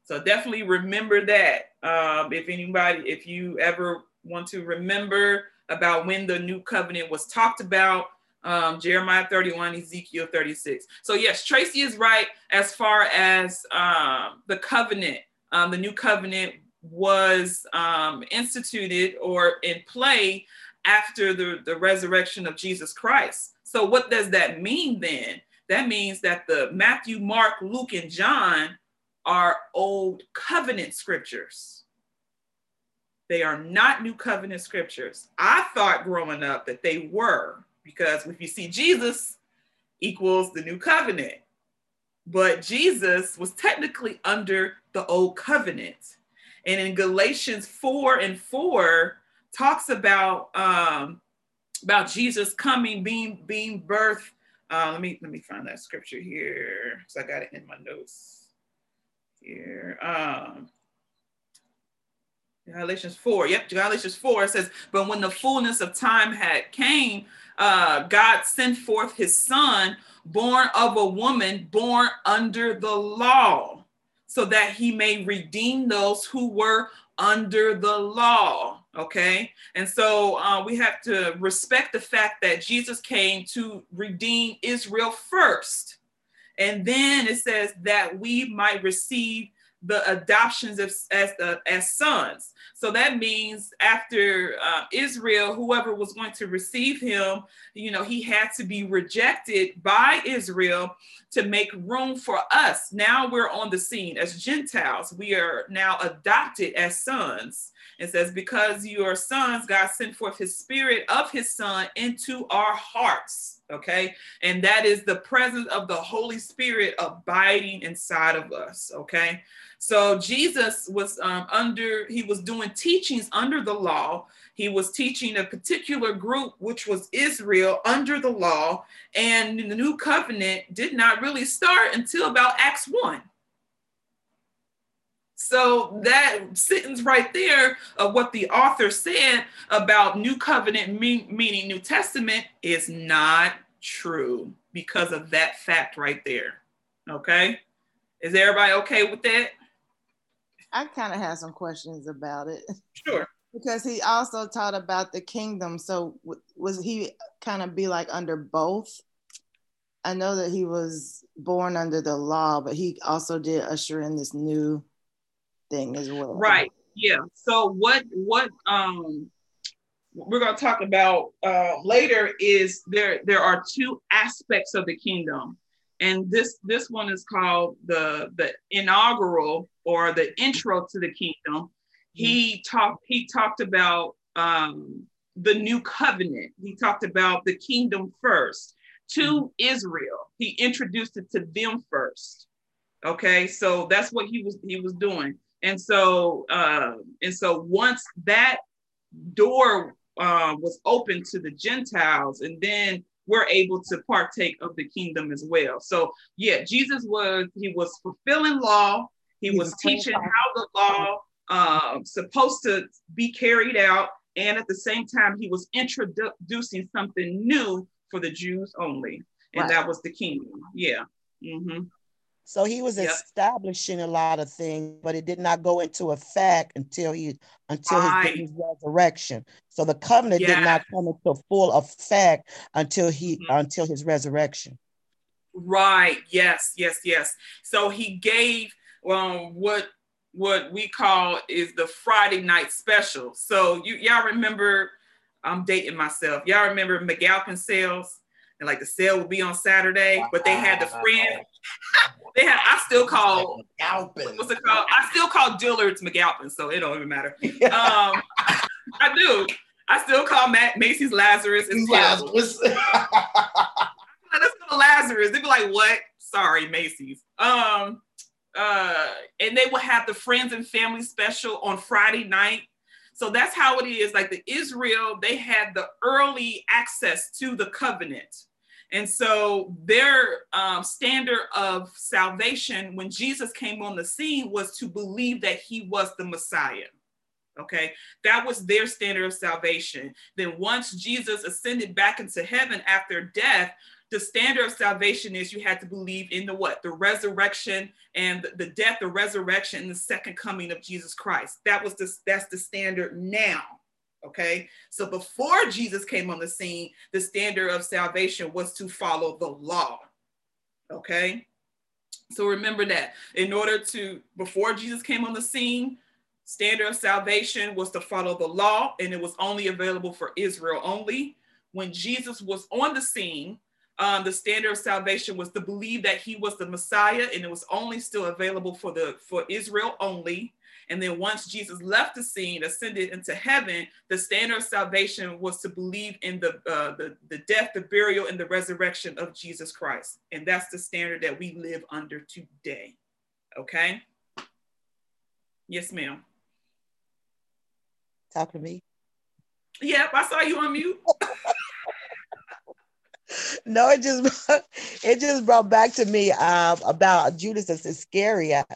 A: So definitely remember that. Um, if anybody, if you ever want to remember about when the new covenant was talked about, um, Jeremiah 31, Ezekiel 36. So, yes, Tracy is right as far as um, the covenant, um, the new covenant was um, instituted or in play after the, the resurrection of Jesus Christ. So, what does that mean then? That means that the Matthew, Mark, Luke, and John are old covenant scriptures. They are not new covenant scriptures. I thought growing up that they were, because if you see Jesus equals the new covenant, but Jesus was technically under the old covenant. And in Galatians 4 and 4 talks about um, about Jesus coming, being being birthed. Uh, let me let me find that scripture here because I got it in my notes here. Um, Galatians 4. Yep, Galatians 4 says, But when the fullness of time had came, uh, God sent forth his son, born of a woman, born under the law, so that he may redeem those who were under the law. Okay. And so uh, we have to respect the fact that Jesus came to redeem Israel first. And then it says that we might receive the adoptions of, as, uh, as sons. So that means after uh, Israel, whoever was going to receive him, you know, he had to be rejected by Israel to make room for us. Now we're on the scene as Gentiles. We are now adopted as sons. It says, because you are sons, God sent forth his spirit of his son into our hearts. Okay. And that is the presence of the Holy Spirit abiding inside of us. Okay. So Jesus was um, under, he was doing teachings under the law. He was teaching a particular group, which was Israel, under the law. And the new covenant did not really start until about Acts 1. So that sentence right there of what the author said about new covenant mean, meaning New Testament is not true because of that fact right there. Okay. Is everybody okay with that?
D: I kind of have some questions about it.
A: Sure.
D: because he also taught about the kingdom. So w- was he kind of be like under both? I know that he was born under the law, but he also did usher in this new thing as well.
A: Right. Yeah. So what what um we're going to talk about uh, later is there there are two aspects of the kingdom and this this one is called the the inaugural or the intro to the kingdom. He talked he talked about um, the new covenant. He talked about the kingdom first to israel. He introduced it to them first. Okay so that's what he was he was doing. And so uh, and so once that door uh, was open to the gentiles and then we're able to partake of the kingdom as well. So yeah, Jesus was he was fulfilling law. He was teaching how the law uh, supposed to be carried out, and at the same time, he was introducing something new for the Jews only, and right. that was the kingdom. Yeah. Mm-hmm.
F: So he was yep. establishing a lot of things, but it did not go into effect until he until his, his resurrection. So the covenant did not come into full effect until he mm-hmm. until his resurrection.
A: Right. Yes. Yes. Yes. So he gave um, what what we call is the Friday night special. So you y'all remember? I'm dating myself. Y'all remember McAlpin sales? And like the sale would be on Saturday, but they had the friend they had. I still call McAlpin. What's it called? I still call Dillard's McAlpin, so it don't even matter. Um, I do. I still call Matt Macy's Lazarus. It's Lazarus. Let's go to Lazarus. They'd be like, "What? Sorry, Macy's." Um, uh, and they will have the friends and family special on Friday night. So that's how it is. Like the Israel, they had the early access to the covenant. And so their um, standard of salvation when Jesus came on the scene was to believe that he was the Messiah. Okay, that was their standard of salvation. Then once Jesus ascended back into heaven after death, the standard of salvation is you had to believe in the what? The resurrection and the death, the resurrection, and the second coming of Jesus Christ. That was the that's the standard now. Okay. So before Jesus came on the scene, the standard of salvation was to follow the law. Okay. So remember that in order to, before Jesus came on the scene, standard of salvation was to follow the law and it was only available for Israel only. When Jesus was on the scene, um, the standard of salvation was to believe that he was the Messiah and it was only still available for the for Israel only. And then once Jesus left the scene, ascended into heaven, the standard of salvation was to believe in the, uh, the, the death, the burial, and the resurrection of Jesus Christ. And that's the standard that we live under today. Okay? Yes, ma'am.
F: Talk to me.
A: Yep, I saw you on mute.
F: no, it just it just brought back to me uh, about Judas Iscariot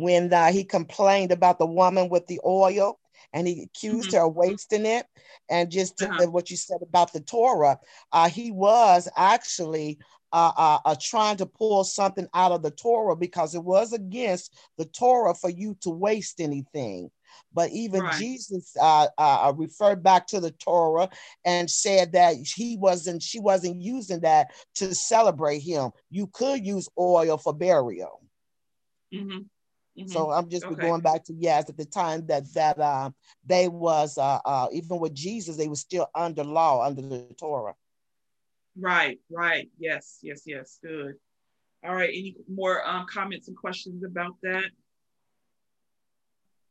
F: when uh, he complained about the woman with the oil and he accused mm-hmm. her of wasting it. And just uh-huh. what you said about the Torah, uh, he was actually uh, uh, uh, trying to pull something out of the Torah because it was against the Torah for you to waste anything. But even right. Jesus uh, uh, referred back to the Torah and said that he wasn't, she wasn't using that to celebrate him. You could use oil for burial. Mm-hmm. Mm-hmm. So I'm just okay. going back to yes, at the time that that uh, they was uh, uh, even with Jesus, they were still under law, under the Torah.
A: Right, right, yes, yes, yes, good. All right, any more um, comments and questions about that?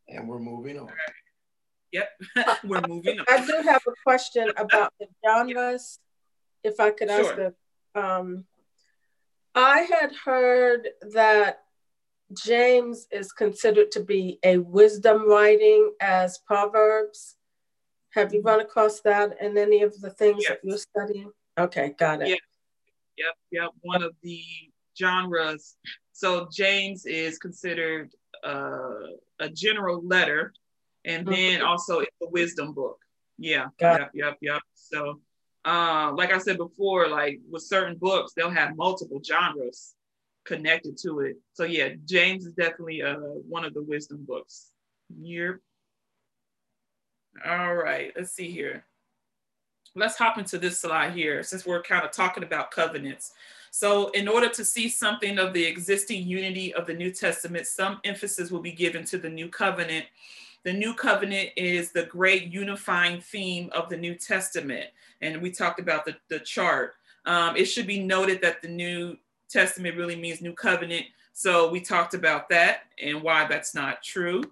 C: And we're moving on. Right.
A: Yep, we're moving on.
E: I do have a question about the genres. If I could ask sure. a, um, I had heard that James is considered to be a wisdom writing as Proverbs. Have you run across that in any of the things yes. that you're studying? Okay, got it.
A: Yep, yep, yep. One of the genres. So James is considered uh, a general letter, and mm-hmm. then also it's a wisdom book. Yeah, got yep, it. yep, yep. So, uh, like I said before, like with certain books, they'll have multiple genres connected to it. So yeah, James is definitely uh, one of the wisdom books. Yep. All right, let's see here. Let's hop into this slide here since we're kind of talking about covenants. So in order to see something of the existing unity of the New Testament, some emphasis will be given to the new covenant The new covenant is the great unifying theme of the New Testament. And we talked about the, the chart. Um, it should be noted that the New Testament really means new covenant. So we talked about that and why that's not true.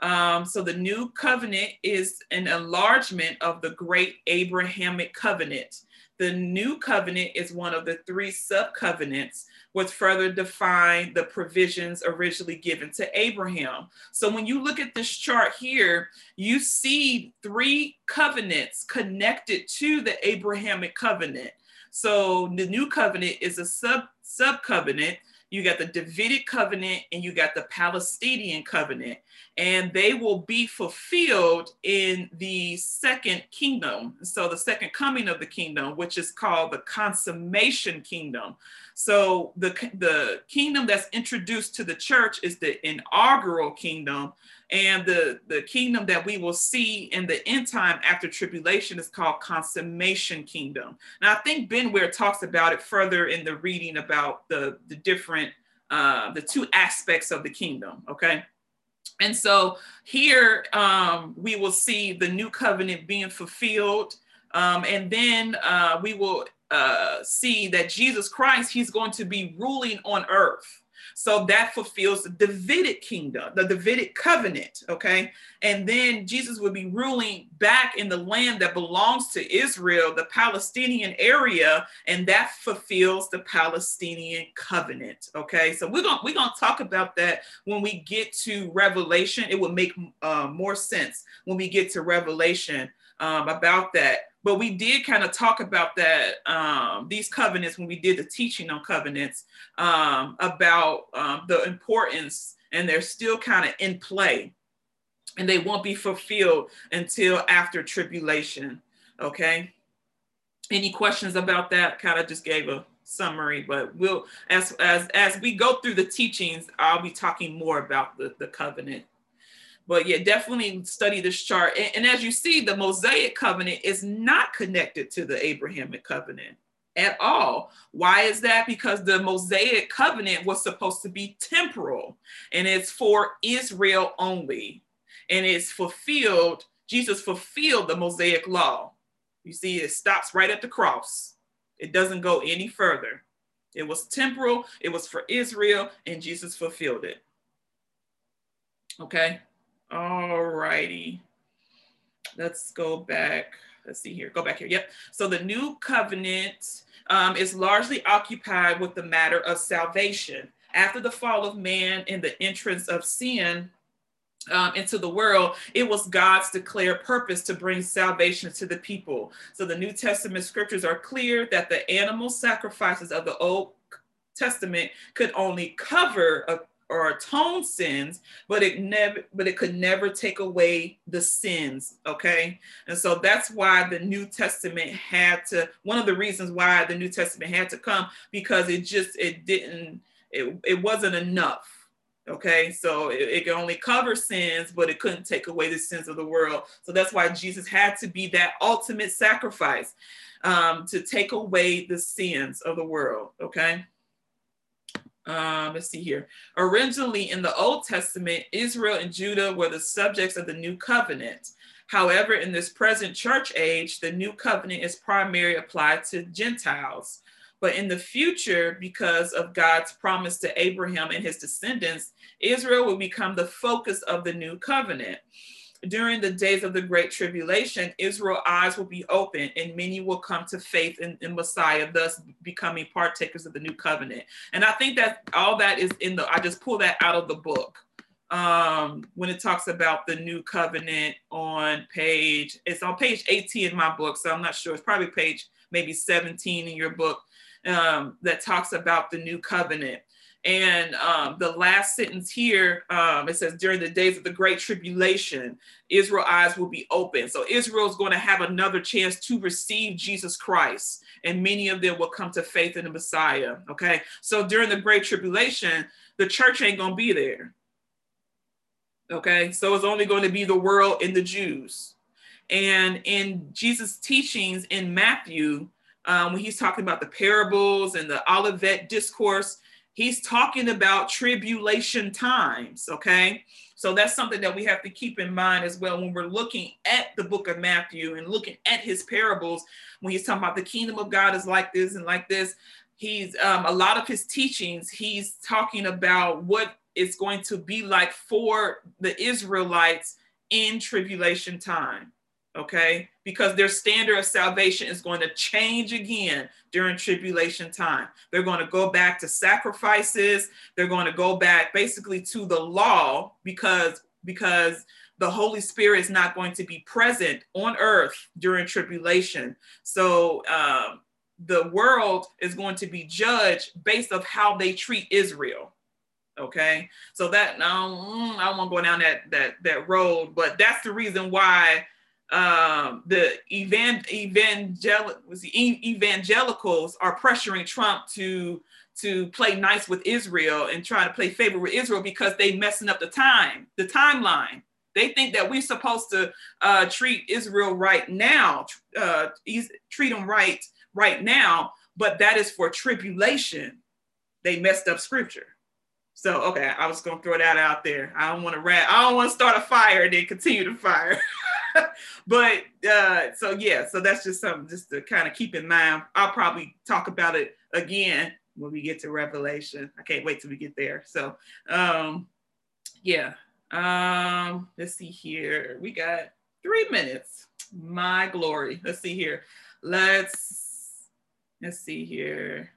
A: Um, so the new covenant is an enlargement of the great Abrahamic covenant. The new covenant is one of the three sub covenants which further define the provisions originally given to Abraham. So when you look at this chart here, you see three covenants connected to the Abrahamic covenant. So the new covenant is a sub sub covenant you got the Davidic covenant and you got the Palestinian covenant, and they will be fulfilled in the second kingdom. So, the second coming of the kingdom, which is called the consummation kingdom. So, the, the kingdom that's introduced to the church is the inaugural kingdom, and the, the kingdom that we will see in the end time after tribulation is called consummation kingdom. Now, I think Ben Ware talks about it further in the reading about the, the different, uh, the two aspects of the kingdom, okay? And so here um, we will see the new covenant being fulfilled. Um, and then uh, we will uh, see that Jesus Christ, he's going to be ruling on earth. So that fulfills the Davidic kingdom, the Davidic covenant. Okay. And then Jesus will be ruling back in the land that belongs to Israel, the Palestinian area, and that fulfills the Palestinian covenant. Okay. So we're going we're going to talk about that when we get to Revelation. It will make uh, more sense when we get to Revelation um, about that. But we did kind of talk about that um, these covenants when we did the teaching on covenants um, about um, the importance and they're still kind of in play. And they won't be fulfilled until after tribulation okay? Any questions about that? Kind of just gave a summary but we'll as as as we go through the teachings i'll be talking more about the the covenant but yeah, definitely study this chart. And, and, as you see, the Mosaic covenant is not connected to the Abrahamic covenant at all. Why is that? Because the Mosaic covenant was supposed to be temporal and it's for Israel only. And it's fulfilled, Jesus fulfilled the Mosaic law. You see, it stops right at the cross, it doesn't go any further. It was temporal, it was for Israel, and Jesus fulfilled it. Okay. All righty. Let's go back. Let's see here. Go back here. Yep. So the new covenant um, is largely occupied with the matter of salvation. After the fall of man and the entrance of sin, um, into the world, it was God's declared purpose to bring salvation to the people. So the New Testament scriptures are clear that the animal sacrifices of the Old Testament could only cover a or atone sins, but it never, but it could never take away the sins. Okay. And so that's why the New Testament had to, one of the reasons why the New Testament had to come, because it just, it didn't, it, it wasn't enough. Okay, so it, it, can only cover sins, but it couldn't take away the sins of the world. So that's why Jesus had to be that ultimate sacrifice um, to take away the sins of the world. Okay um, let's see here. Originally in the Old Testament, Israel and Judah were the subjects of the new covenant. However, in this present church age, the new covenant is primarily applied to Gentiles. But in the future, because of God's promise to Abraham and his descendants, Israel will become the focus of the new covenant during the days of the great tribulation, Israel's eyes will be open and many will come to faith in, in, Messiah, thus becoming partakers of the new covenant. And I think that all that is in the, I just pull that out of the book. Um, when it talks about the new covenant on page, it's on page 18 in my book. So I'm not sure. It's probably page maybe 17 in your book um, that talks about the new covenant. And um, the last sentence here, um, it says, during the days of the great tribulation, Israel eyes will be open. So Israel is going to have another chance to receive Jesus Christ, and many of them will come to faith in the Messiah. Okay. So during the great tribulation, the church ain't going to be there. Okay. So it's only going to be the world and the Jews. And in Jesus' teachings in Matthew, um, when he's talking about the parables and the Olivet discourse, He's talking about tribulation times, okay? So that's something that we have to keep in mind as well when we're looking at the book of Matthew and looking at his parables. When he's talking about the kingdom of God is like this and like this, he's um, a lot of his teachings, he's talking about what it's going to be like for the Israelites in tribulation time okay? Because their standard of salvation is going to change again during tribulation time. They're going to go back to sacrifices. They're going to go back basically to the law because because the Holy Spirit is not going to be present on earth during tribulation. So um, the world is going to be judged based of how they treat Israel. Okay, so that mm, I won't want to go down that that that road, but that's the reason why um, the evan- evangel- evangelicals are pressuring Trump to to play nice with Israel and try to play favor with Israel because they messing up the time, the timeline. They think that we're supposed to uh, treat Israel right now, uh, treat them right right now, but that is for tribulation. They messed up scripture. So okay, I was gonna throw that out there. I don't want to rat. I don't want to start a fire and then continue to fire. but uh, so yeah, so that's just something just to kind of keep in mind. I'll probably talk about it again when we get to Revelation. I can't wait till we get there. So um, yeah. Um, let's see here. We got three minutes. My glory. Let's see here. Let's let's see here.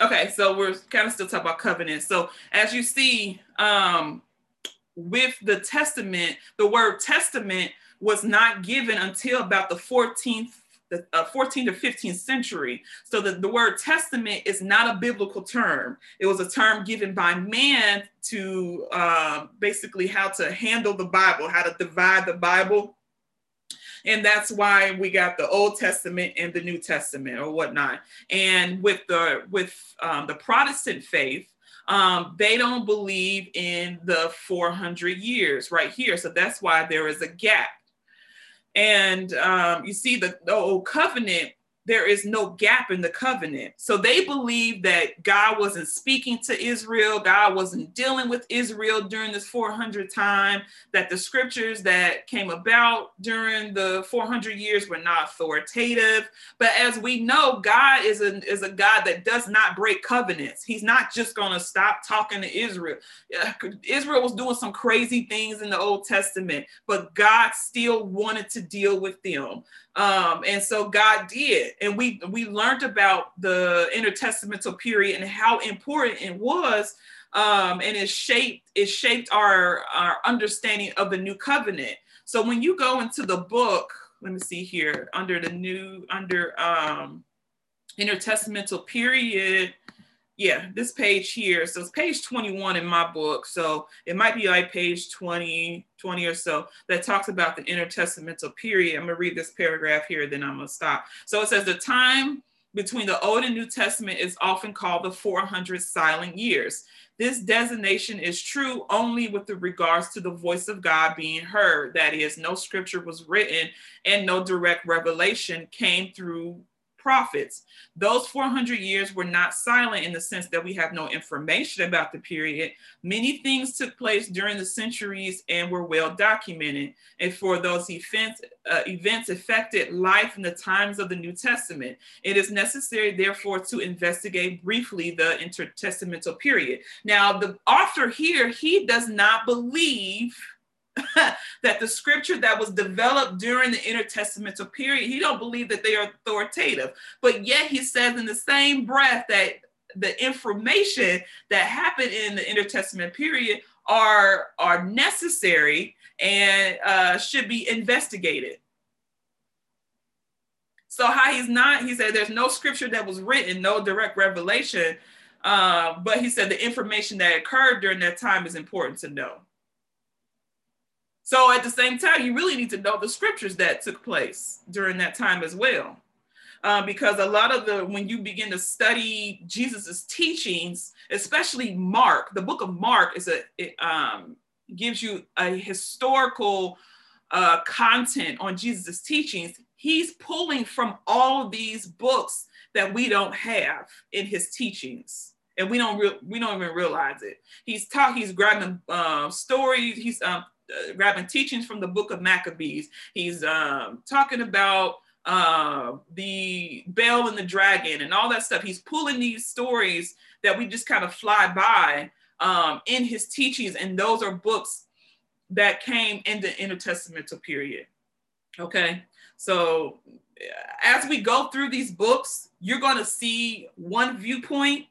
A: Okay, so we're kind of still talking about covenant. So as you see, um, with the testament, the word testament was not given until about the 14th the uh, 14th or 15th century. So the, the word testament is not a biblical term. It was a term given by man to uh, basically how to handle the Bible, how to divide the Bible. And that's why we got the Old Testament and the New Testament or whatnot. And with the with um, the Protestant faith, um, they don't believe in the 400 years right here. So that's why there is a gap and um, you see the, the old covenant there is no gap in the covenant. So they believe that God wasn't speaking to Israel, God wasn't dealing with Israel during this 400 time, that the scriptures that came about during the 400 years were not authoritative. But as we know, God is a, is a God that does not break covenants. He's not just going to stop talking to Israel. Israel was doing some crazy things in the Old Testament, but God still wanted to deal with them. Um, and so God did, and we we learned about the intertestamental period and how important it was, um, and it shaped it shaped our our understanding of the new covenant. So when you go into the book, let me see here under the new under um, intertestamental period yeah, this page here. So it's page 21 in my book. So it might be like page 20, 20 or so that talks about the intertestamental period. I'm gonna read this paragraph here, then I'm gonna stop. So it says the time between the Old and New Testament is often called the 400 silent years. This designation is true only with the regards to the voice of God being heard. That is, no scripture was written and no direct revelation came through prophets. Those 400 years were not silent in the sense that we have no information about the period. Many things took place during the centuries and were well documented. And for those events, uh, events affected life in the times of the New Testament, it is necessary, therefore, to investigate briefly the intertestamental period. Now, the author here, he does not believe that the scripture that was developed during the intertestamental period, he don't believe that they are authoritative. But yet he says in the same breath that the information that happened in the intertestament period are are necessary and uh, should be investigated. So how he's not, he said there's no scripture that was written, no direct revelation. Uh, but he said the information that occurred during that time is important to know. So at the same time, you really need to know the scriptures that took place during that time as well. Uh, because a lot of the when you begin to study Jesus's teachings, especially Mark, the book of Mark is a it, um, gives you a historical uh, content on Jesus's teachings. He's pulling from all these books that we don't have in his teachings. and we don't re- we don't even realize it. He's taught. He's grabbing uh, stories. He's um, uh, grabbing teachings from the Book of Maccabees. He's um, talking about uh, the Bel and the Dragon and all that stuff. He's pulling these stories that we just kind of fly by um, in his teachings, and those are books that came in the intertestamental period. Okay, so as we go through these books, you're going to see one viewpoint,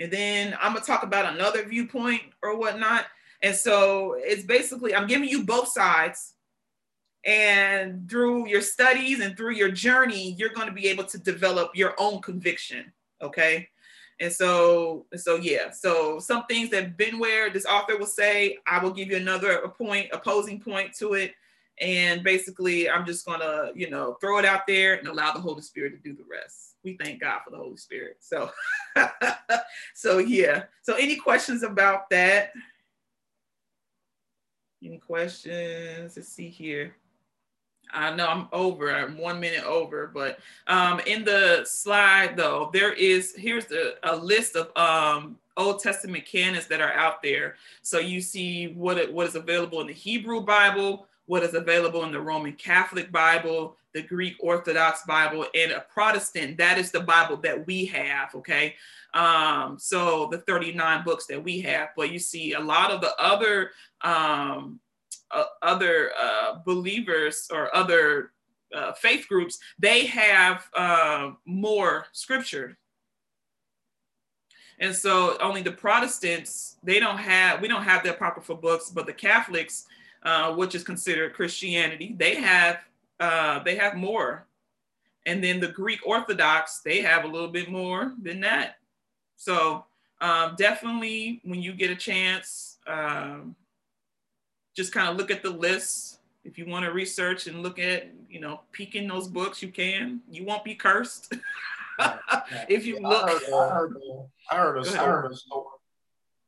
A: and then I'm going to talk about another viewpoint or whatnot. And so it's basically, I'm giving you both sides. And through your studies and through your journey, you're going to be able to develop your own conviction. Okay. And so, so yeah. So some things that Benware, this author will say, I will give you another point, opposing point to it and basically, I'm just gonna, you know, throw it out there and allow the Holy Spirit to do the rest. We thank God for the Holy Spirit. So, so yeah. So, any questions about that? Any questions? Let's see here. I know I'm over. I'm one minute over, but um, in the slide though, there is here's the, a list of um, Old Testament canons that are out there. So you see what it, what is available in the Hebrew Bible, what is available in the Roman Catholic Bible, the Greek Orthodox Bible, and a Protestant. That is the Bible that we have, okay? Um, so the 39 books that we have, but you see a lot of the other um, uh, other uh, believers or other uh, faith groups, they have uh, more scripture. And so only the Protestants, they don't have, we don't have the apocryphal books, but the Catholics, uh, which is considered Christianity. They have uh, they have more, and then the Greek Orthodox they have a little bit more than that. So um, definitely, when you get a chance, um, just kind of look at the list. If you want to research and look at, you know, peeking those books, you can. You won't be cursed. if you
C: yeah,
A: look,
C: I heard, I heard, I heard a, I heard a story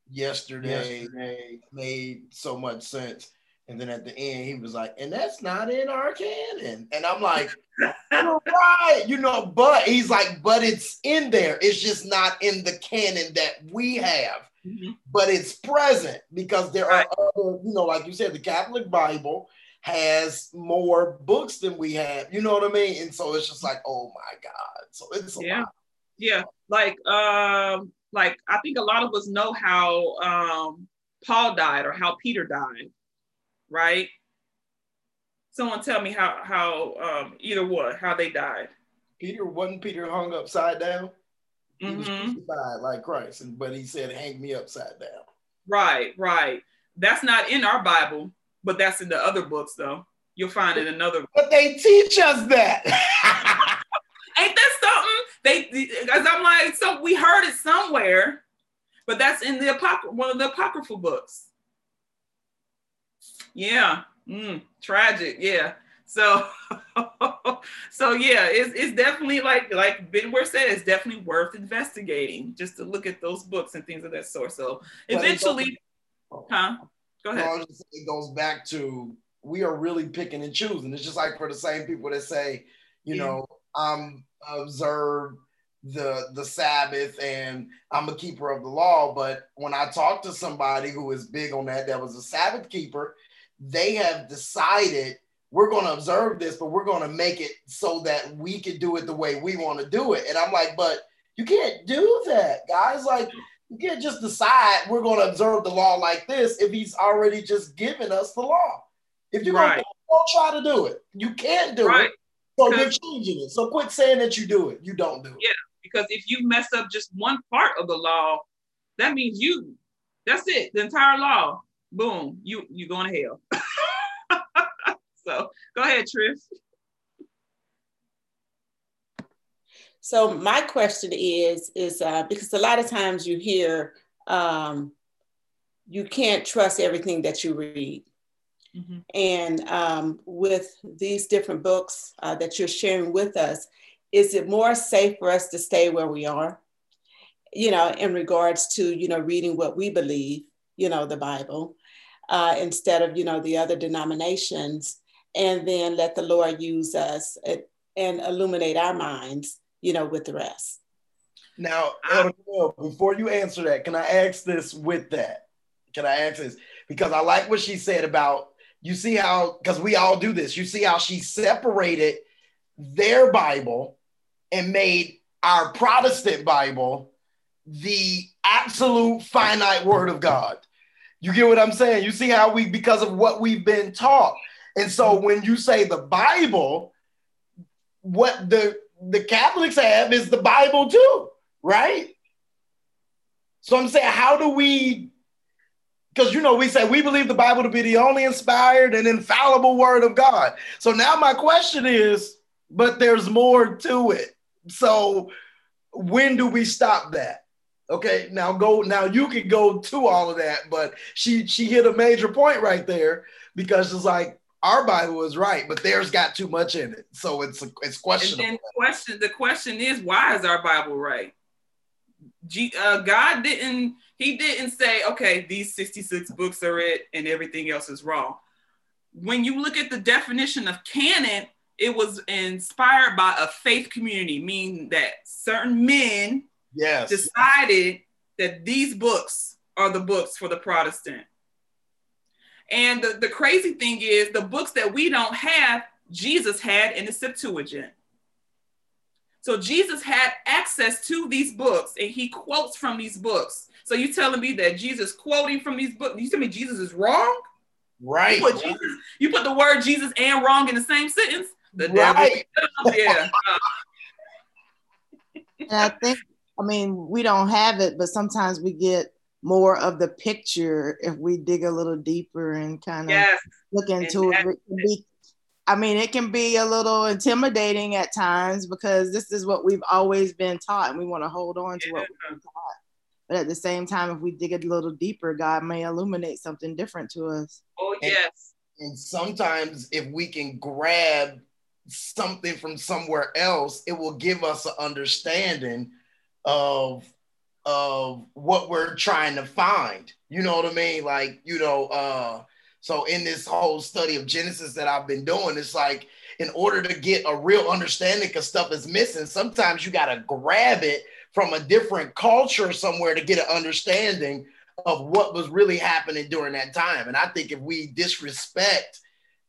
C: yesterday, yesterday made so much sense and then at the end, he was like, and that's not in our canon. And I'm like, you're right, you know, but he's like, but it's in there. It's just not in the canon that we have. Mm-hmm. But it's present because there are other, you know, like you said, the Catholic Bible has more books than we have. You know what I mean? And so it's just like, oh my God. So it's
A: yeah.
C: Lot.
A: Yeah. Like um, like I think a lot of us know how um Paul died or how Peter died right? Someone tell me how how um, either one how they died.
C: Peter wasn't Peter hung upside down. He mm-hmm. was
A: crucified
C: like Christ, but he said, "Hang me upside down."
A: Right, right. That's not in our Bible, but that's in the other books, though. You'll find it in another.
C: But they teach us that.
A: Ain't that something? They, because I'm like, so we heard it somewhere, but that's in the apocryphal, one of the apocryphal books. Yeah. Mm, tragic. Yeah. So, so yeah, it's, it's definitely like like Benware said, it's definitely worth investigating just to look at those books and things of that sort. So eventually, huh? Go ahead.
C: it goes back to we are really picking and choosing. It's just like for the same people that say, you yeah. know, I'm observe the the Sabbath and I'm a keeper of the law. But when I talk to somebody who is big on that, that was a Sabbath keeper, they have decided we're going to observe this, but we're going to make it so that we can do it the way we want to do it. And I'm like, but you can't do that, guys. Like, you can't just decide we're going to observe the law like this if he's already just given us the law. If you're right. going to don't try to do it, you can't do right. it. So you're changing it. So quit saying that you do it. You don't do it.
A: Yeah, because if you mess up just one part of the law, that means you. That's it. The entire law boom, you you going to hell. so go ahead, Trish.
B: So my question is is uh, because a lot of times you hear um, you can't trust everything that you read. Mm-hmm. And um, with these different books uh, that you're sharing with us, is it more safe for us to stay where we are? You know, in regards to you know reading what we believe, you know, the Bible, uh, instead of you know the other denominations and then let the lord use us and illuminate our minds you know with the rest
C: Now, Elder before you answer that, can I ask this with that? Can I ask this? Because I like what she said about you see how because we all do this. You see how she separated their Bible and made our Protestant Bible the absolute finite word of God. You get what I'm saying? You see how we, because of what we've been taught. And so mm-hmm. when you say the Bible, what the the Catholics have is the Bible too, right? So I'm saying, how do we? Because you know, we say we believe the Bible to be the only inspired and infallible word of God. So now my question is, but there's more to it. So when do we stop that? Okay, now go. Now you can go to all of that, but she she hit a major point right there because it's like our Bible is right, but theirs got too much in it, so it's it's questionable.
A: And then question the question is why is our Bible right? G, uh, God didn't he didn't say okay these sixty six books are it and everything else is wrong. When you look at the definition of canon, it was inspired by a faith community, meaning that certain men
C: yes.
A: decided that these books are the books for the Protestant. And the, the crazy thing is, the books that we don't have, Jesus had in the Septuagint. So Jesus had access to these books and he quotes from these books. So you telling me that Jesus quoting from these books, you tell me Jesus is wrong?
C: Right.
A: You put, Jesus, you put the word Jesus and wrong in the same sentence? The
C: right.
A: devil. Yeah.
D: and I think, I mean, we don't have it, but sometimes we get more of the picture if we dig a little deeper and kind of
A: yes.
D: look into it. it be, I mean, it can be a little intimidating at times because this is what we've always been taught, and we want to hold on to yeah. what we've been taught. But at the same time, if we dig a little deeper, God may illuminate something different to us.
A: Oh, yes.
C: And, and sometimes, if we can grab something from somewhere else, it will give us an understanding of of what we're trying to find. You know what I mean? Like, you know, uh so in this whole study of Genesis that I've been doing, it's like in order to get a real understanding because stuff is missing, sometimes you gotta grab it from a different culture somewhere to get an understanding of what was really happening during that time. And I think if we disrespect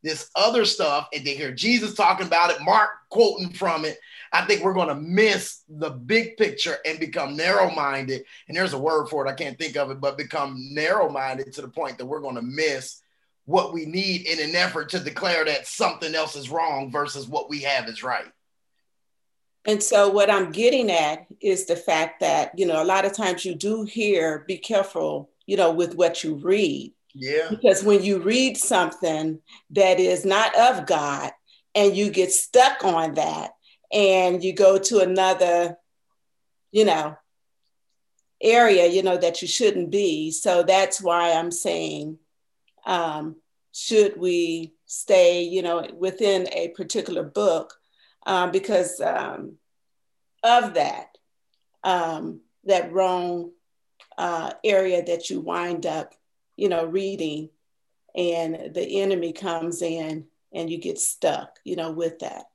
C: this other stuff and they hear Jesus talking about it, Mark quoting from it, I think we're going to miss the big picture and become narrow minded. And there's a word for it, I can't think of it, but become narrow minded to the point that we're going to miss what we need in an effort to declare that something else is wrong versus what we have is right.
B: And so, what I'm getting at is the fact that, you know, a lot of times you do hear, be careful, you know, with what you read
C: yeah.
B: Because when you read something that is not of God and you get stuck on that and you go to another, you know, area, you know, that you shouldn't be. So that's why I'm saying, um, should we stay, you know, within a particular book um, because um, of that, um, that wrong uh, area that you wind up you know, reading and the enemy comes in and you get stuck, you know, with that.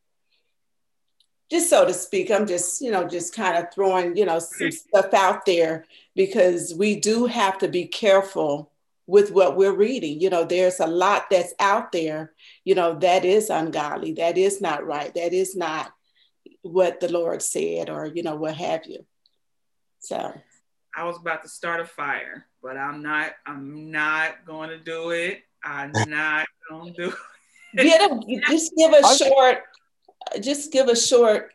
B: Just so to speak, I'm just, you know, just kind of throwing, you know, some mm. stuff out there because we do have to be careful with what we're reading. You know, there's a lot that's out there, you know, that is ungodly, that is not right, that is not what the Lord said, or, you know, what have you. So
A: I was about to start a fire, but I'm not. I'm not going to do it. I'm not going to do it.
B: Get a, just give a short. Just give a short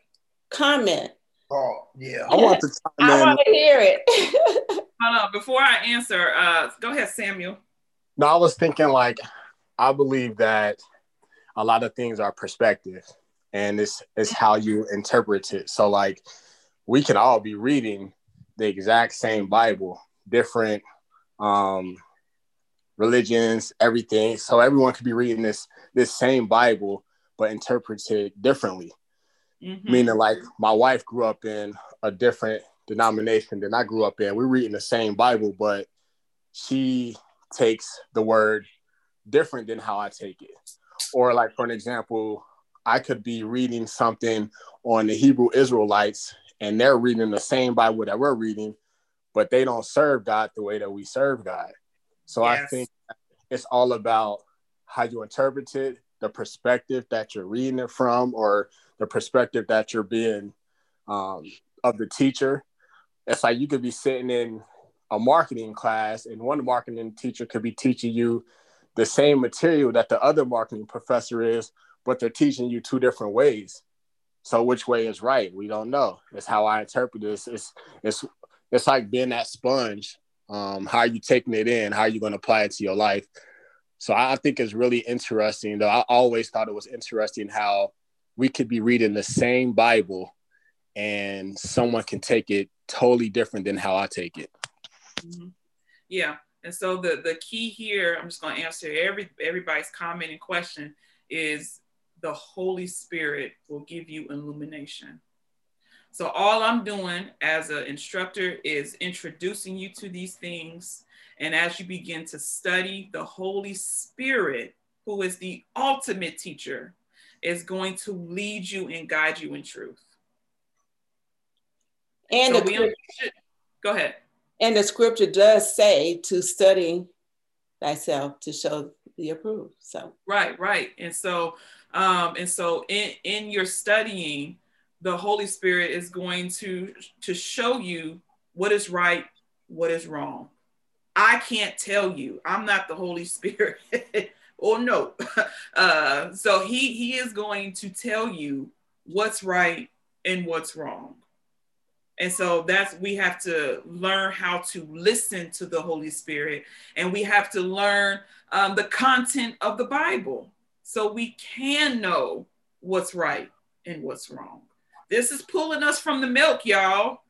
B: comment.
C: Oh yeah,
J: I want to.
B: I want to hear it.
A: Hold on, before I answer, uh, go ahead, Samuel.
J: No, I was thinking like, I believe that a lot of things are perspective, and it's is how you interpret it. So like, we can all be reading the exact same Bible, different um, religions, everything. So everyone could be reading this this same Bible, but interprets it differently. Mm-hmm. Meaning, like my wife grew up in a different denomination than I grew up in. We're reading the same Bible, but she takes the word different than how I take it. Or, like for an example, I could be reading something on the Hebrew Israelites and they're reading the same Bible that we're reading, but they don't serve God the way that we serve God. So yes. I think it's all about how you interpret it, the perspective that you're reading it from, or the perspective that you're being um, of the teacher. It's like you could be sitting in a marketing class, and one marketing teacher could be teaching you the same material that the other marketing professor is, but they're teaching you two different ways. So which way is right? We don't know. It's how I interpret this. It's it's it's like being that sponge. Um, how are you taking it in? How are you going to apply it to your life? So I think it's really interesting. Though I always thought it was interesting how we could be reading the same Bible, and someone can take it totally different than how I take it.
A: Mm-hmm. Yeah, and so the the key here, I'm just going to answer every everybody's comment and question is the Holy Spirit will give you illumination. So all I'm doing as an instructor is introducing you to these things. And as you begin to study, the Holy Spirit, who is the ultimate teacher, is going to lead you and guide you in truth.
B: And so the,
A: go ahead.
B: And the scripture does say to study thyself to show the approved. So
A: right, right. And so um, and so in, in your studying, the Holy Spirit is going to, to show you what is right, what is wrong. I can't tell you. I'm not the Holy Spirit. or no. Uh, so he he is going to tell you what's right and what's wrong. And so that's we have to learn how to listen to the Holy Spirit, and we have to learn um, the content of the Bible so we can know what's right and what's wrong. This is pulling us from the milk, y'all.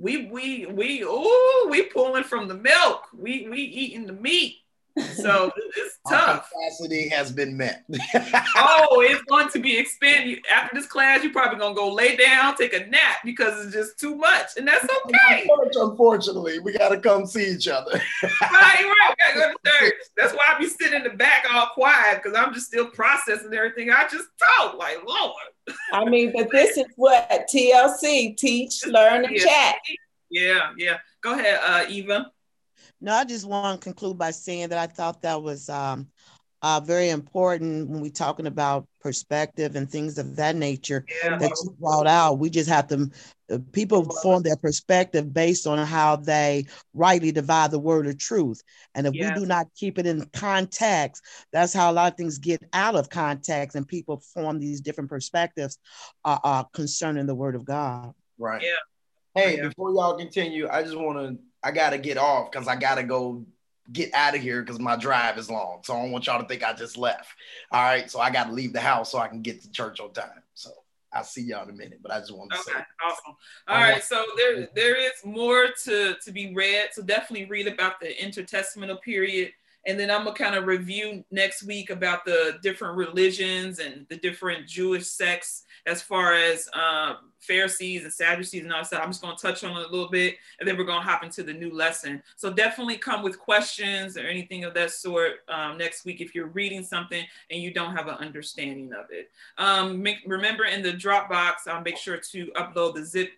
A: We we we oh we pulling from the milk. We we eating the meat. So it's tough.
C: capacity has been met.
A: oh, it's going to be expanded. After this class, you're probably gonna go lay down, take a nap because it's just too much, and that's okay.
C: Unfortunately, we gotta come see each other.
A: right, right. We gotta go to church. That's why I be sitting in the back all quiet because I'm just still processing everything I just taught. Like Lord.
B: I mean, but this is what TLC teach, learn, and
A: yeah.
B: chat.
A: Yeah, yeah. Go ahead, uh, Eva.
F: No, I just want to conclude by saying that I thought that was um, uh, very important when we're talking about perspective and things of that nature yeah. that you brought out. We just have to, uh, people form their perspective based on how they rightly divide the word of truth. And if we do not keep it in context, that's how a lot of things get out of context and people form these different perspectives uh, uh, concerning the word of God.
C: Right. Yeah. Hey, yeah. before y'all continue, I just want to I gotta get off because I gotta go get out of here because my drive is long. So I don't want y'all to think I just left. All right. So I gotta leave the house so I can get to church on time. So I'll see y'all in a minute, but I just want to
A: okay,
C: say.
A: Awesome. All right, want- so there there is more to to be read. So definitely read about the intertestamental period. And then I'm gonna kind of review next week about the different religions and the different Jewish sects as far as um, Pharisees and Sadducees and all that. I'm just to touch on it a little bit, and then we're to hop into the new lesson. So definitely come with questions or anything of that sort um, next week if you're reading something and you don't have an understanding of it. Um, make, remember in the Dropbox, I'll make sure to upload the zip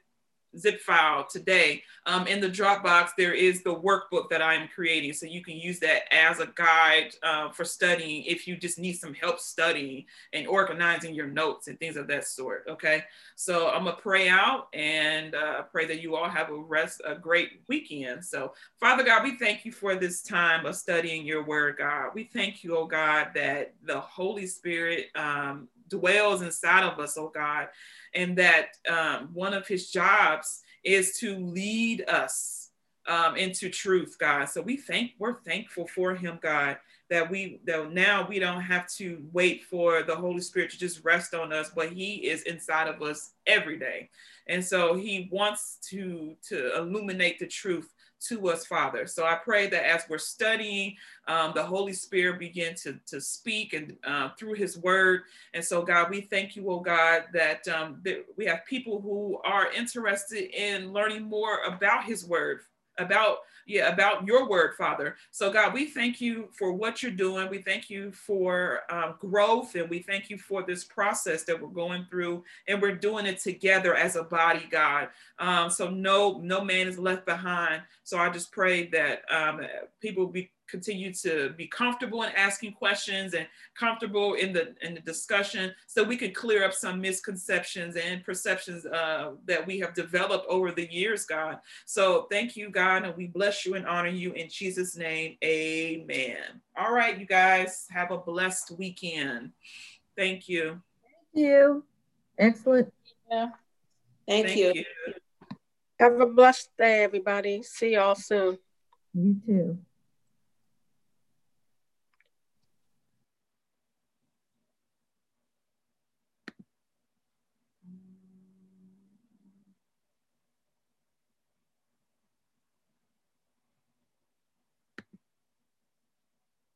A: zip file today. Um, in the Dropbox, there is the workbook that I'm creating. So you can use that as a guide uh, for studying if you just need some help studying and organizing your notes and things of that sort. Okay. So I'm going to pray out and uh, pray that you all have a rest, a great weekend. So, Father God, we thank you for this time of studying your word, God. We thank you, oh God, that the Holy Spirit um, dwells inside of us, oh God and that um, one of his jobs is to lead us um, into truth, God. So we thank we're thankful for him, God, that we that now we don't have to wait for the Holy Spirit to just rest on us, but He is inside of us every day, and so He wants to to illuminate the truth to us, Father. So I pray that as we're studying, um, the Holy Spirit begin to, to speak and uh, through His Word. And so, God, we thank you, oh God, that, um, that we have people who are interested in learning more about His Word, about yeah, about your word, Father. So God, we thank you for what you're doing. We thank you for um, growth and we thank you for this process that we're going through and we're doing it together as a body, God. Um, so no, no man is left behind. So I just pray that um, people be continue to be comfortable in asking questions and comfortable in the in the discussion so we can clear up some misconceptions and perceptions uh, that we have developed over the years god. So thank you god and we bless you and honor you in jesus name. Amen. All right you guys have a blessed weekend. Thank you.
K: Thank you. Excellent.
E: Yeah.
B: Thank, thank you. you.
E: Have a blessed day everybody. See y'all soon.
K: You too